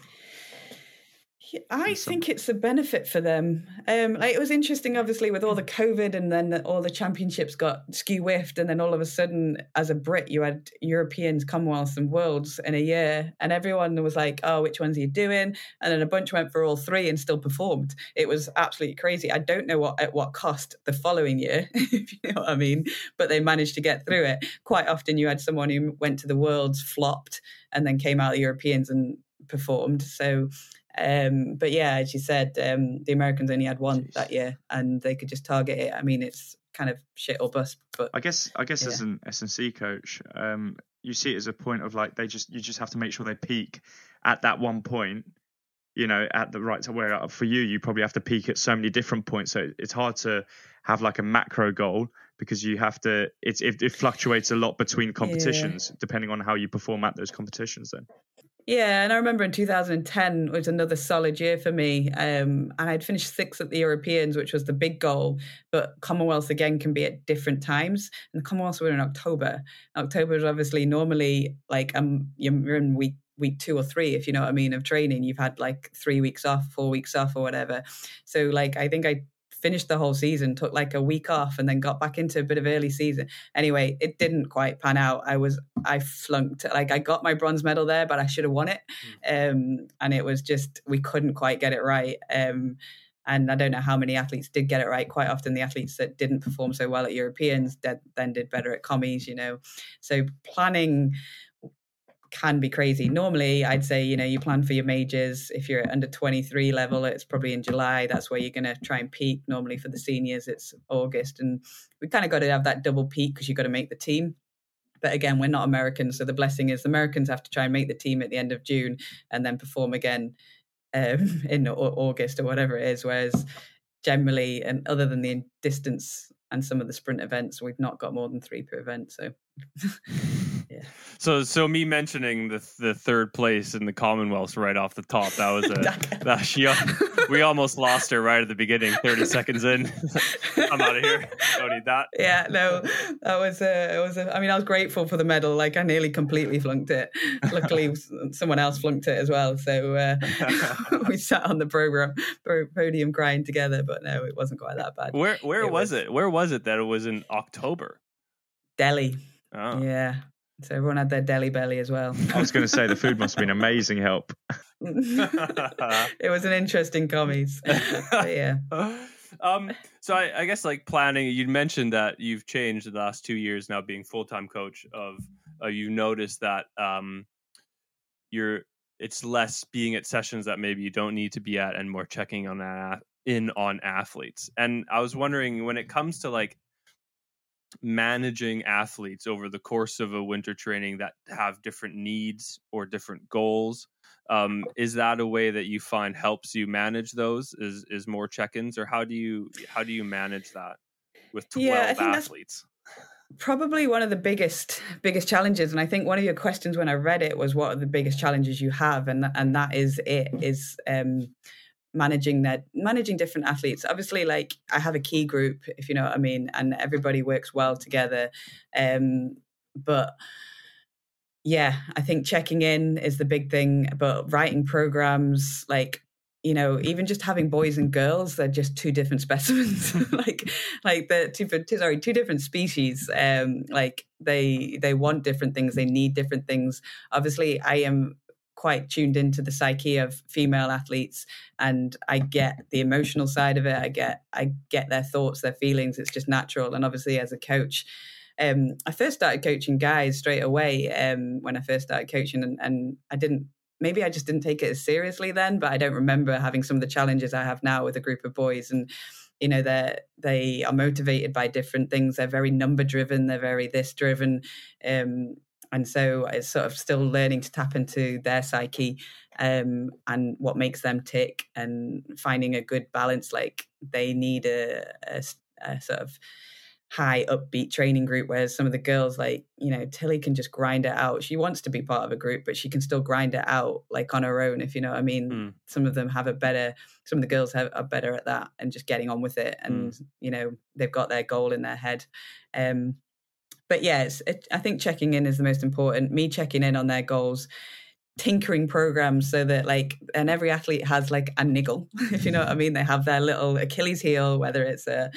I think it's a benefit for them. Um, like it was interesting, obviously, with all the COVID and then the, all the championships got skew whiffed, and then all of a sudden, as a Brit, you had Europeans, Commonwealths, and Worlds in a year, and everyone was like, "Oh, which ones are you doing?" And then a bunch went for all three and still performed. It was absolutely crazy. I don't know what at what cost the following year, if you know what I mean, but they managed to get through it. Quite often, you had someone who went to the Worlds, flopped, and then came out the Europeans and performed. So um, but yeah, as you said, um, the Americans only had one Jeez. that year, and they could just target it. I mean, it's kind of shit or bust. But I guess, I guess, yeah. as an S&C coach, um, you see it as a point of like they just you just have to make sure they peak at that one point. You know, at the right time. Where for you, you probably have to peak at so many different points. So it's hard to have like a macro goal because you have to. It it, it fluctuates a lot between competitions yeah. depending on how you perform at those competitions. Then. Yeah, and I remember in 2010 was another solid year for me. Um, and I'd finished sixth at the Europeans, which was the big goal. But Commonwealth again can be at different times, and the Commonwealths were in October. October is obviously normally like um you're in week week two or three, if you know what I mean, of training. You've had like three weeks off, four weeks off, or whatever. So like I think I finished the whole season, took like a week off, and then got back into a bit of early season. Anyway, it didn't quite pan out. I was I flunked. Like I got my bronze medal there, but I should have won it. Mm. Um, and it was just we couldn't quite get it right. Um, and I don't know how many athletes did get it right. Quite often, the athletes that didn't perform so well at Europeans then did better at commies, you know. So planning can be crazy. Normally, I'd say, you know, you plan for your majors. If you're under 23 level, it's probably in July. That's where you're going to try and peak. Normally, for the seniors, it's August. And we kind of got to have that double peak because you've got to make the team. But again, we're not Americans. So the blessing is the Americans have to try and make the team at the end of June and then perform again um, in August or whatever it is. Whereas generally, and other than the distance and some of the sprint events, we've not got more than three per event. So. yeah. So so me mentioning the the third place in the Commonwealths right off the top that was a that she we almost lost her right at the beginning 30 seconds in. I'm out of here. Don't need that. Yeah no that was a it was a, I mean I was grateful for the medal like I nearly completely flunked it. Luckily someone else flunked it as well so uh, we sat on the program podium crying together but no it wasn't quite that bad. Where where was, was it? Where was it that it was in October? Delhi Oh. Yeah. So everyone had their Delhi belly as well. I was going to say the food must have been amazing help. it was an interesting commies. Yeah. Um, so I, I guess like planning, you mentioned that you've changed the last two years now being full time coach. Of uh, you noticed that um, you're it's less being at sessions that maybe you don't need to be at and more checking on that in on athletes. And I was wondering when it comes to like managing athletes over the course of a winter training that have different needs or different goals um, is that a way that you find helps you manage those is is more check-ins or how do you how do you manage that with 12 yeah, athletes? probably one of the biggest biggest challenges and i think one of your questions when i read it was what are the biggest challenges you have? and and that is it is um managing that managing different athletes. Obviously like i have a key group if you know what i mean and everybody works well together um but yeah i think checking in is the big thing but writing programs like you know even just having boys and girls they're just two different specimens. Like like the two sorry two different species. Um like they they want different things they need different things. Obviously i am quite tuned into the psyche of female athletes and I get the emotional side of it. I get I get their thoughts, their feelings. It's just natural. And obviously as a coach, um, I first started coaching guys straight away um, when I first started coaching and, and I didn't maybe I just didn't take it as seriously then, but I don't remember having some of the challenges I have now with a group of boys and you know they're they are motivated by different things they're very number driven they're very this driven um, and so it's sort of still learning to tap into their psyche um, and what makes them tick and finding a good balance like they need a, a, a, sort of high upbeat training group whereas some of the girls like you know tilly can just grind it out she wants to be part of a group but she can still grind it out like on her own if you know what i mean mm. some of them have a better some of the girls have, are better at that and just getting on with it and mm. you know they've got their goal in their head um but yeah, it's, it, I think checking in is the most important. Me checking in on their goals, tinkering programs so that like, and every athlete has like a niggle, if you know what I mean. They have their little Achilles heel, whether it's a,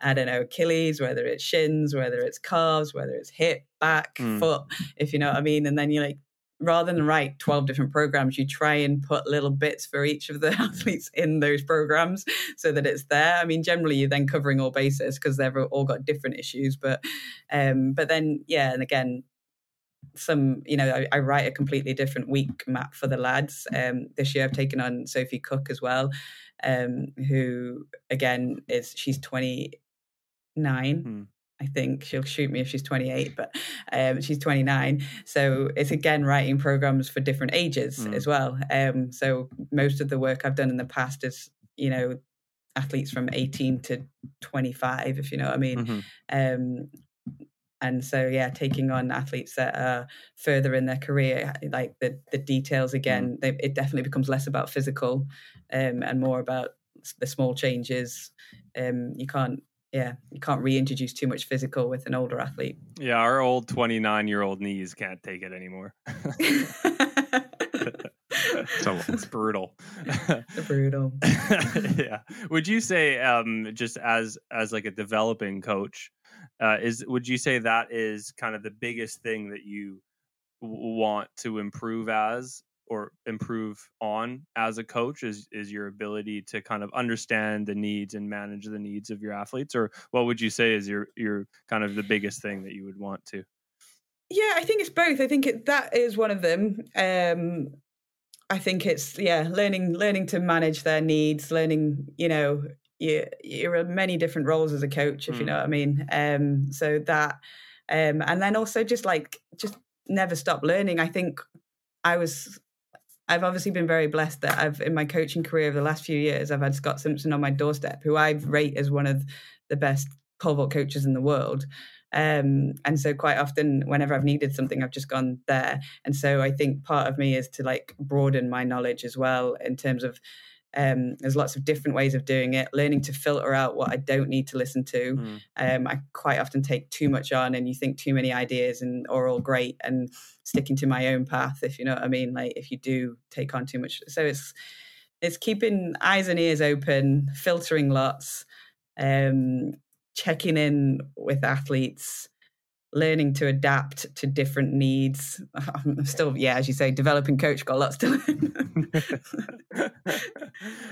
I don't know, Achilles, whether it's shins, whether it's calves, whether it's hip, back, mm. foot, if you know what I mean. And then you like rather than write 12 different programs, you try and put little bits for each of the athletes in those programs so that it's there. I mean, generally you're then covering all bases because they've all got different issues. But um, but then yeah, and again, some you know I, I, write a completely different week map for the lads. Um, this year I've taken on Sophie Cook as well, um, who again is she's 29. Hmm. I think she'll shoot me if she's 28, but um, she's 29. So it's again writing programs for different ages mm. as well. Um, so most of the work I've done in the past is, you know, athletes from 18 to 25, if you know what I mean. Mm-hmm. Um, and so yeah taking on athletes that are further in their career like the the details again mm. they, it definitely becomes less about physical um, and more about the small changes um, you can't yeah, you can't reintroduce too much physical with an older athlete. Yeah, our old 29 year old knees can't take it anymore. so it's brutal. brutal. yeah. Would you say, um, just as as like a developing coach, uh, is would you say that is kind of the biggest thing that you w- want to improve as or improve on as a coach is is your ability to kind of understand the needs and manage the needs of your athletes or what would you say is your your kind of the biggest thing that you would want to? Yeah i think it's both. I think it, that is one of them um i think it's yeah learning learning to manage their needs learning you know you, you're in many different roles as a coach if mm. you know what i mean um so that um and then also just like just never stop learning. I think I was I've obviously been very blessed that I've in my coaching career over the last few years, I've had Scott Simpson on my doorstep, who I rate as one of the best pole vault coaches in the world. Um, and so quite often whenever I've needed something, I've just gone there. And so I think part of me is to like broaden my knowledge as well in terms of um, there's lots of different ways of doing it. Learning to filter out what I don't need to listen to. Mm. Um, I quite often take too much on, and you think too many ideas and are all great, and sticking to my own path. If you know what I mean, like if you do take on too much, so it's it's keeping eyes and ears open, filtering lots, um, checking in with athletes, learning to adapt to different needs. I'm still, yeah, as you say, developing coach, got lots to learn.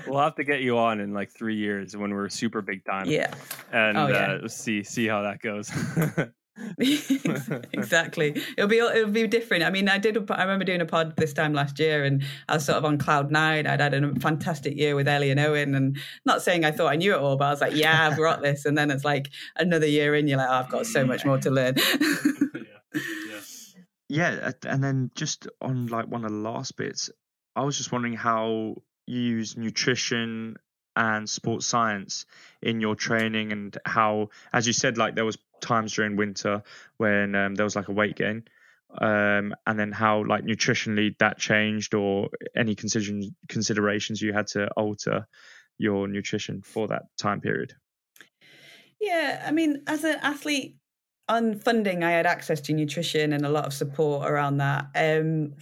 we'll have to get you on in like three years when we're super big time. Yeah. And oh, yeah. Uh, see see how that goes. exactly. It'll be it'll be different. I mean, I did. I remember doing a pod this time last year, and I was sort of on cloud nine. I'd had a fantastic year with Ellie and Owen, and not saying I thought I knew it all, but I was like, yeah, I've got this. And then it's like another year in, you're like, oh, I've got so mm. much more to learn. yeah, and then just on like one of the last bits, I was just wondering how you use nutrition and sports science in your training and how as you said like there was times during winter when um, there was like a weight gain um, and then how like nutritionally that changed or any consider- considerations you had to alter your nutrition for that time period? Yeah i mean as an athlete on funding i had access to nutrition and a lot of support around that. Um,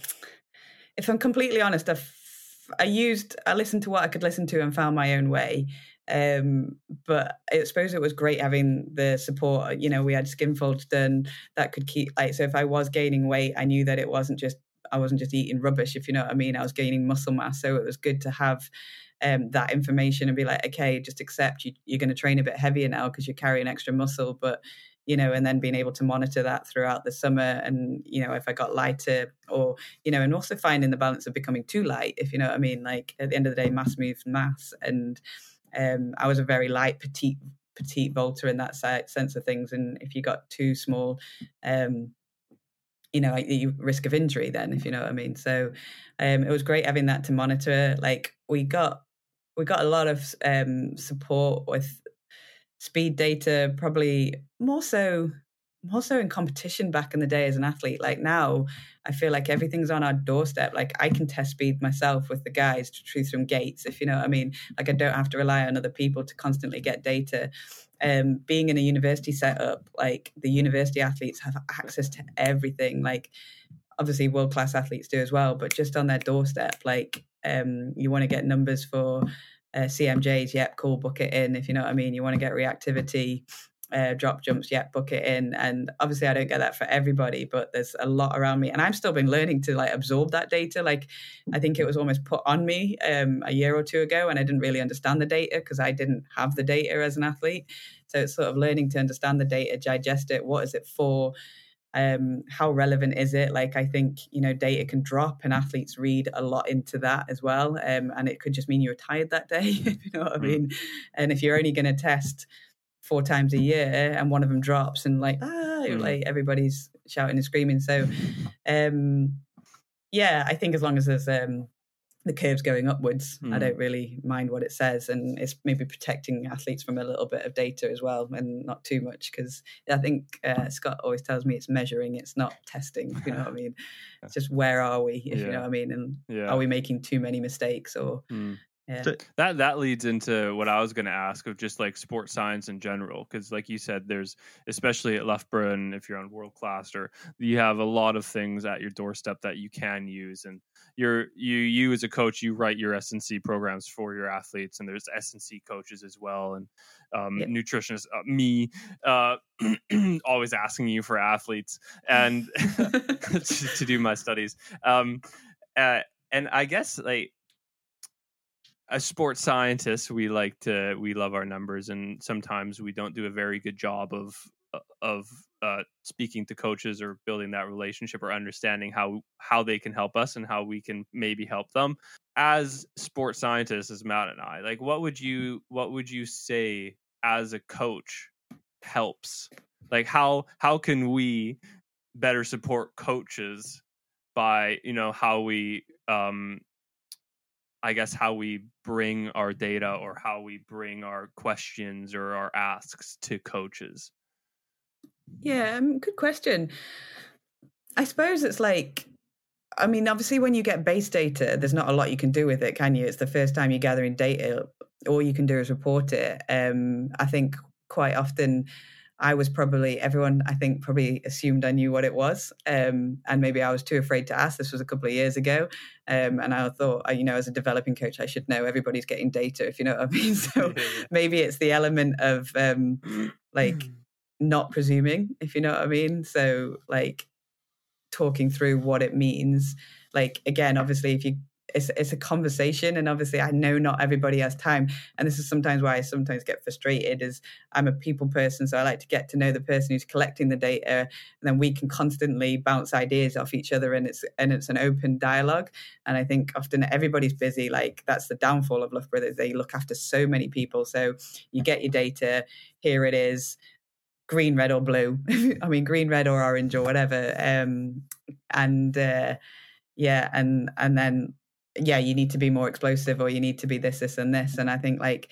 if i'm completely honest i I used I listened to what I could listen to and found my own way. Um, but I suppose it was great having the support. You know, we had skin folds done that could keep like so if I was gaining weight, I knew that it wasn't just I wasn't just eating rubbish, if you know what I mean. I was gaining muscle mass. So it was good to have um, that information and be like, okay, just accept you, you're going to train a bit heavier now because you're carrying extra muscle, but you know, and then being able to monitor that throughout the summer. And, you know, if I got lighter or, you know, and also finding the balance of becoming too light, if you know what I mean, like at the end of the day, mass moves mass. And um, I was a very light, petite, petite vaulter in that sense of things. And if you got too small, um, you know, you risk of injury then, if you know what I mean. So um, it was great having that to monitor. Like we got, we got a lot of um, support with speed data probably more so more so in competition back in the day as an athlete. Like now i feel like everything's on our doorstep. Like i can test speed myself with the guys to truth from gates if you know what i mean. Like i don't have to rely on other people to constantly get data. Um, being in a university setup like the university athletes have access to everything. Like obviously world class athletes do as well but just on their doorstep like um, you want to get numbers for uh, CMJs, yep, cool, book it in. If you know what I mean, you want to get reactivity, uh, drop jumps, yep, book it in. And obviously, I don't get that for everybody, but there's a lot around me, and I'm still been learning to like absorb that data. Like, I think it was almost put on me um, a year or two ago, and I didn't really understand the data because I didn't have the data as an athlete. So it's sort of learning to understand the data, digest it, what is it for um, how relevant is it? Like, I think, you know, data can drop and athletes read a lot into that as well. Um, and it could just mean you were tired that day, you know what I mm. mean. And if you're only going to test four times a year and one of them drops and like, ah, mm. like everybody's shouting and screaming. So, um, yeah, I think as long as there's um, the curve's going upwards. Mm. I hmm. don't really mind what it says, and it's maybe protecting athletes from a little bit of data as well, and not too much because I think uh, Scott always tells me it's measuring, it's not testing. you know what I mean? It's just where are we, if yeah. you know what I mean, and yeah. are we making too many mistakes or mm. Yeah. that that leads into what I was going to ask of just like sports science in general, because like you said, there's especially at Loughborough, and if you're on world class, or you have a lot of things at your doorstep that you can use, and you're you you as a coach, you write your S&C programs for your athletes, and there's S&C coaches as well, and um, yeah. nutritionists, uh, me, uh, always asking you for athletes and to, to, do my studies, um, uh, and I guess like as sports scientists, we like to we love our numbers, and sometimes we don't do a very good job of uh, of uh, speaking to coaches or building that relationship or understanding how how they can help us and how we can maybe help them. As sports scientists, as Matt and I, like, what would you what would you say as a coach helps? Like, how how can we better support coaches by you know how we um I guess how we bring our data or how we bring our questions or our asks to coaches? Yeah, um, good question. I suppose it's like, I mean, obviously, when you get base data, there's not a lot you can do with it, can you? It's the first time you're gathering data. All you can do is report it. Um, I think quite often I was probably everyone I think probably assumed I knew what it was, um, and maybe I was too afraid to ask. This was a couple of years ago, um, and I thought, you know, as a developing coach, I should know everybody's getting data, if you know what I mean. So maybe it's the element of um, like not presuming, if you know what I mean. So like talking through what it means. Like again, obviously, if you it's it's a conversation, and obviously, I know not everybody has time, and this is sometimes why I sometimes get frustrated. Is I'm a people person, so I like to get to know the person who's collecting the data, and then we can constantly bounce ideas off each other, and it's and it's an open dialogue. And I think often everybody's busy. Like that's the downfall of Loughborough's. They look after so many people, so you get your data. Here it is green, red, or blue. I mean, green, red, or orange, or whatever. Um, and uh, yeah, and and then yeah, you need to be more explosive, or you need to be this, this, and this. And I think like,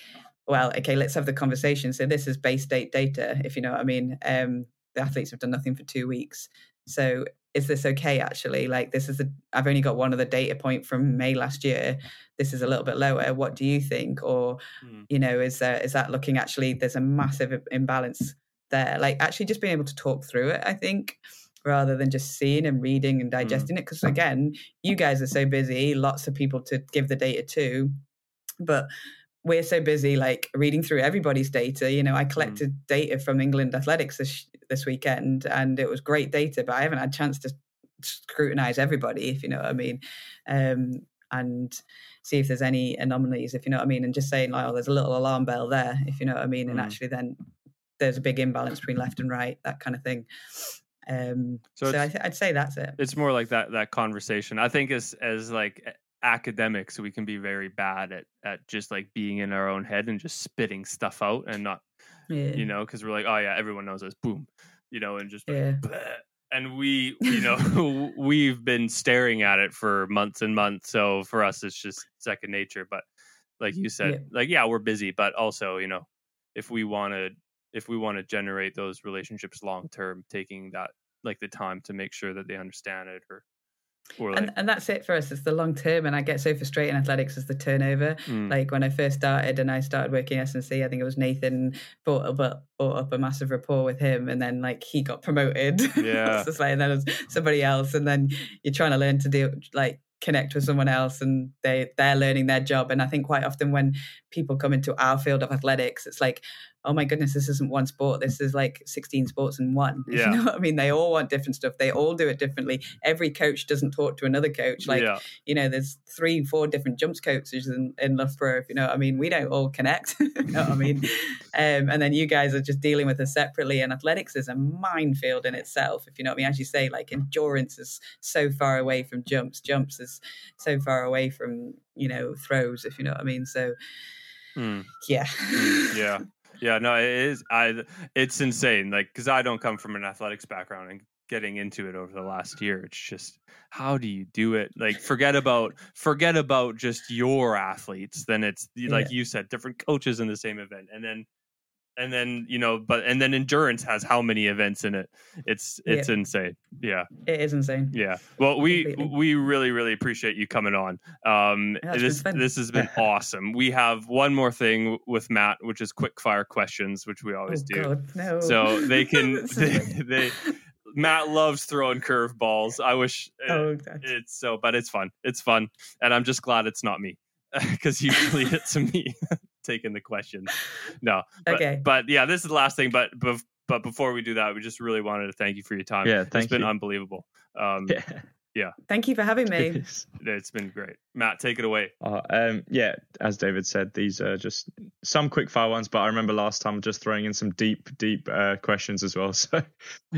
well, okay, let's have the conversation. So this is base state data, if you know what I mean. Um, the athletes have done nothing for two weeks, so is this okay actually like this is the i've only got one other data point from may last year this is a little bit lower what do you think or mm. you know is there is that looking actually there's a massive imbalance there like actually just being able to talk through it i think rather than just seeing and reading and mm. digesting mm. it because again you guys are so busy lots of people to give the data to but we're so busy like reading through everybody's data you know i mm. collected mm. data from england athletics this, this weekend and it was great data but i haven't had a chance to scrutinize everybody if you know what i mean um, and see if there's any anomalies if you know what i mean and just saying like oh there's a little alarm bell there if you know what i mean and mm. actually then there's a big imbalance between left and right, that kind of thing. Um, so, so I would say that's it. It's more like that that conversation. I think as as like academics, we can be very bad at at just like being in our own head and just spitting stuff out and not, yeah. you know, because we're like, oh yeah, everyone knows this, boom, you know, and just yeah. and we, you know, we've been staring at it for months and months. So for us, it's just second nature. But like you said, yeah. like yeah, we're busy, but also, you know, if we want to if we want to generate those relationships long term, taking that like the time to make sure that they understand it or or like, and, and that's it for us. It's the long term, and I get so frustrated in athletics as the turnover. Mm. Like when I first started and I started working S&C, I think it was Nathan brought up, brought up a massive rapport with him, and then like he got promoted. Yeah, it's like, and then it was somebody else, and then you're trying to learn to do like connect with someone else and they they're learning their job and i think quite often when people come into our field of athletics it's like oh my goodness, this isn't one sport. This is like 16 sports in one. Yeah. You know what I mean? They all want different stuff. They all do it differently. Every coach doesn't talk to another coach. Like, yeah. you know, there's three, four different jumps coaches in, in Loughborough. You know what I mean? We don't all connect. you know what I mean? Um, and then you guys are just dealing with it separately. And athletics is a minefield in itself. If you know what I mean? As you say, like endurance is so far away from jumps. Jumps is so far away from, you know, throws, if you know what I mean. So, Mm. Yeah. Mm, yeah. Yeah, no, it is. I it's insane. Like because I don't come from an athletics background and getting into it over the last year, it's just how do you do it? Like forget about forget about just your athletes. Then it's like yeah. you said, different coaches in the same event, and then and then you know but and then endurance has how many events in it? It's it's yeah. insane. Yeah. It is insane. Yeah. Well we Completely. we really really appreciate you coming on. Um yeah, this this has been awesome. We have one more thing with matt which is quick fire questions which we always oh, do. God, no. so they can they, they Matt loves throwing curveballs. I wish oh, it's so, but it's fun. It's fun, and I'm just glad it's not me because usually it's me taking the question. No. But, okay. But yeah, this is the last thing. But but but before we do that, we just really wanted to thank you for your time. Yeah, thank it's been you. unbelievable. Um, yeah. Yeah. Thank you for having me. it's been great. Matt, take it away. Uh, um, yeah, as David said, these are just some quick fire ones, but I remember last time just throwing in some deep, deep uh, questions as well. So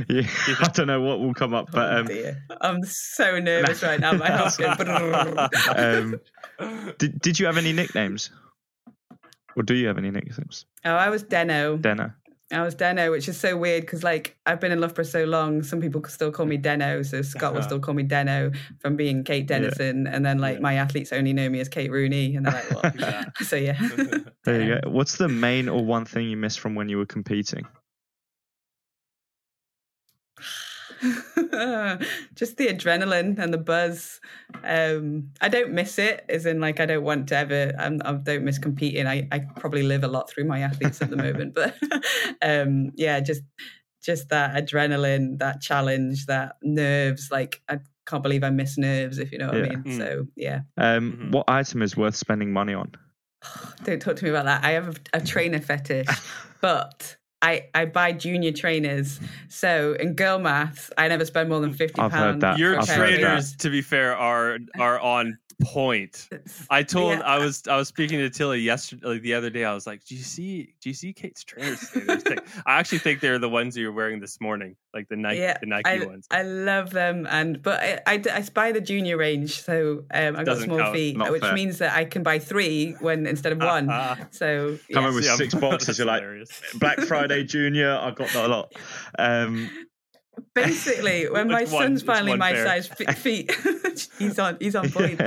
yeah, I don't know what will come up, but oh, um, oh I'm so nervous right now. My heart's going. um, did Did you have any nicknames? Or do you have any nicknames? Oh, I was Deno. Deno. I was Deno, which is so weird because like I've been in Loughborough so long, some people still call me Deno. So Scott will uh-huh. still call me Deno from being Kate Dennison, yeah. and then like yeah. my athletes only know me as Kate Rooney, and they're like, "What?" yeah. so yeah. there you go. Um, What's the main or one thing you miss from when you were competing? just the adrenaline and the buzz. Um, I don't miss it, as in like I don't want to ever. I'm, I do not miss competing. I, I probably live a lot through my athletes at the moment, but um, yeah, just just that adrenaline, that challenge, that nerves. Like I can't believe I miss nerves, if you know what yeah. I mean. Mm. So yeah. Um, mm-hmm. What item is worth spending money on? don't talk to me about that. I have a, a trainer fetish, but I, I buy junior trainers. So in girl maths, I never spend more than fifty pounds. Your I've trainers, to be fair, are are on point. I told Yeah. I was I was speaking to Tilly yesterday, like the other day. I was like, "Do you see? Do you see Kate's trainers?" today? They're sick." I actually think they're the ones you're wearing this morning, like the Nike, Yeah, the Nike I, ones. I love them, and but I, I, I buy the junior range, so um, I've got Doesn't small count. feet, Not which fair. means that I can buy three when instead of one. So Come yeah. in with Yeah, six boxes. You're like. Black Friday Junior. I got that a lot. Um, basically, when my one- son's finally my pair. size f- feet, he's on he's on point.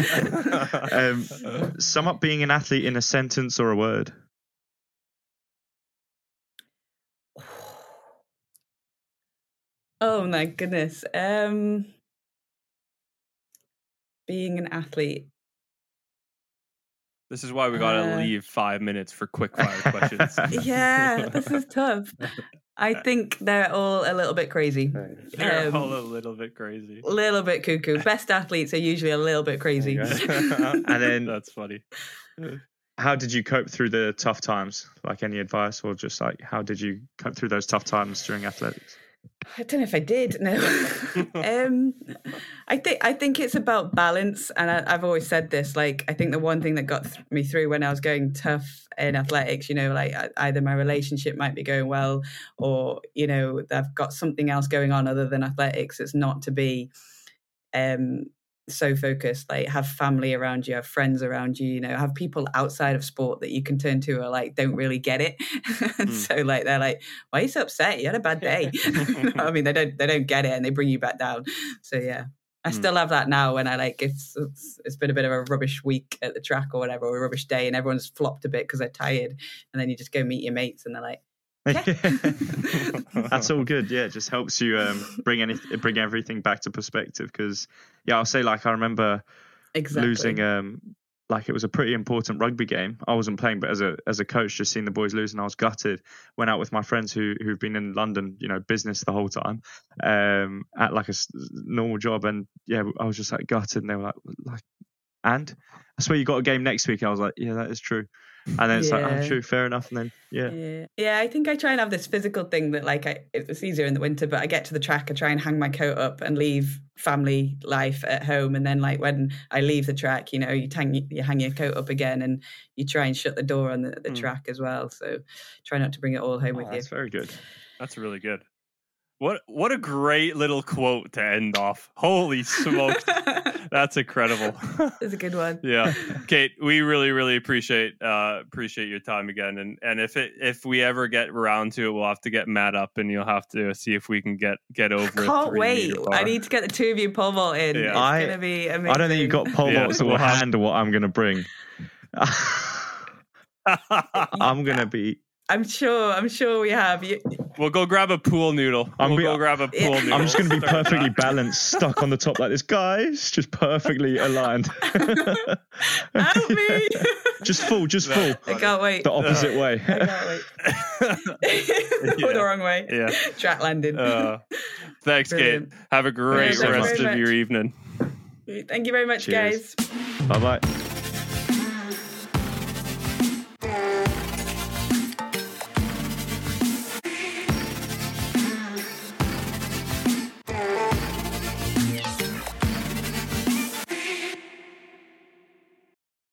um, sum up being an athlete in a sentence or a word. oh my goodness. Um, being an athlete. This is why we gotta Uh, leave five minutes for quick fire questions. Yeah, this is tough. I think they're all a little bit crazy. They're Um, all a little bit crazy. A little bit cuckoo. Best athletes are usually a little bit crazy. And then- that's funny. How did you cope through the tough times? Like any advice, or just like how did you cope through those tough times during athletics? I don't know if I did. No, um, I think I think it's about balance, and I, I've always said this. Like, I think the one thing that got th- me through when I was going tough in athletics, you know, like I- either my relationship might be going well, or you know, I've got something else going on other than athletics. It's not to be um, so focused. Like, have family around you, have friends around you. You know, have people outside of sport that you can turn to, or like don't really get it. and Mm. so, like, they're like, "Why are you so upset? You had a bad day." I mean, they don't they don't get it, and they bring you back down. So yeah, I Mm. still have that now when I like if it's, it's been a bit of a rubbish week at the track or whatever, or a rubbish day, and everyone's flopped a bit because they're tired, and then you just go meet your mates, and they're like, That's all good. Yeah, it just helps you um, bring any bring everything back to perspective. Because yeah, I'll say like I remember "Exactly." losing um like it was a pretty important rugby game. I wasn't playing, but as a as a coach, just seeing the boys lose, and I was gutted. Went out with my friends who who've been in London, you know, business the whole time, um, at like a normal job, and yeah, I was just like gutted, and they were like, like, and I swear you got a game next week. And I was like, yeah, that is true. And then it's like, oh, Yeah. true, fair enough. And then yeah, Yeah. yeah, I think I try and have this physical thing that like I it's easier in the winter, but I get to the track, I try and hang my coat up and leave family life at home, and then like when I leave the track, you know, you hang you hang your coat up again, and you try and shut the door on the, the Mm. track as well. So try not to bring it all home Oh, with you. that's very good. That's really good. What what a great little quote to end off. Holy smokes. That's incredible. That's a good one. yeah. Kate, we really, really appreciate uh appreciate your time again. And and if it if we ever get around to it, we'll have to get Matt up and you'll have to see if we can get get over a Can't three wait. I need to get the two of you pole vault in. Yeah. It's I- gonna be amazing. I don't think you've got pole Yeah, vaults that we'll handle what I'm going to bring. I'm going to be. I'm sure. I'm sure we have. You, we'll go grab a pool noodle. I'm we'll be- go grab a pool Yeah. noodle. I'm just going to be Start perfectly that. balanced, stuck on the top like this, guys. Just perfectly aligned. help me! just full, just full. I can't wait. The opposite way. I can't wait. Yeah. the wrong way. Yeah. Track landing. Uh, thanks, Brilliant. Kate. Have a great Thank you so rest much. of your evening. Thank you very much, Cheers. guys. Bye bye.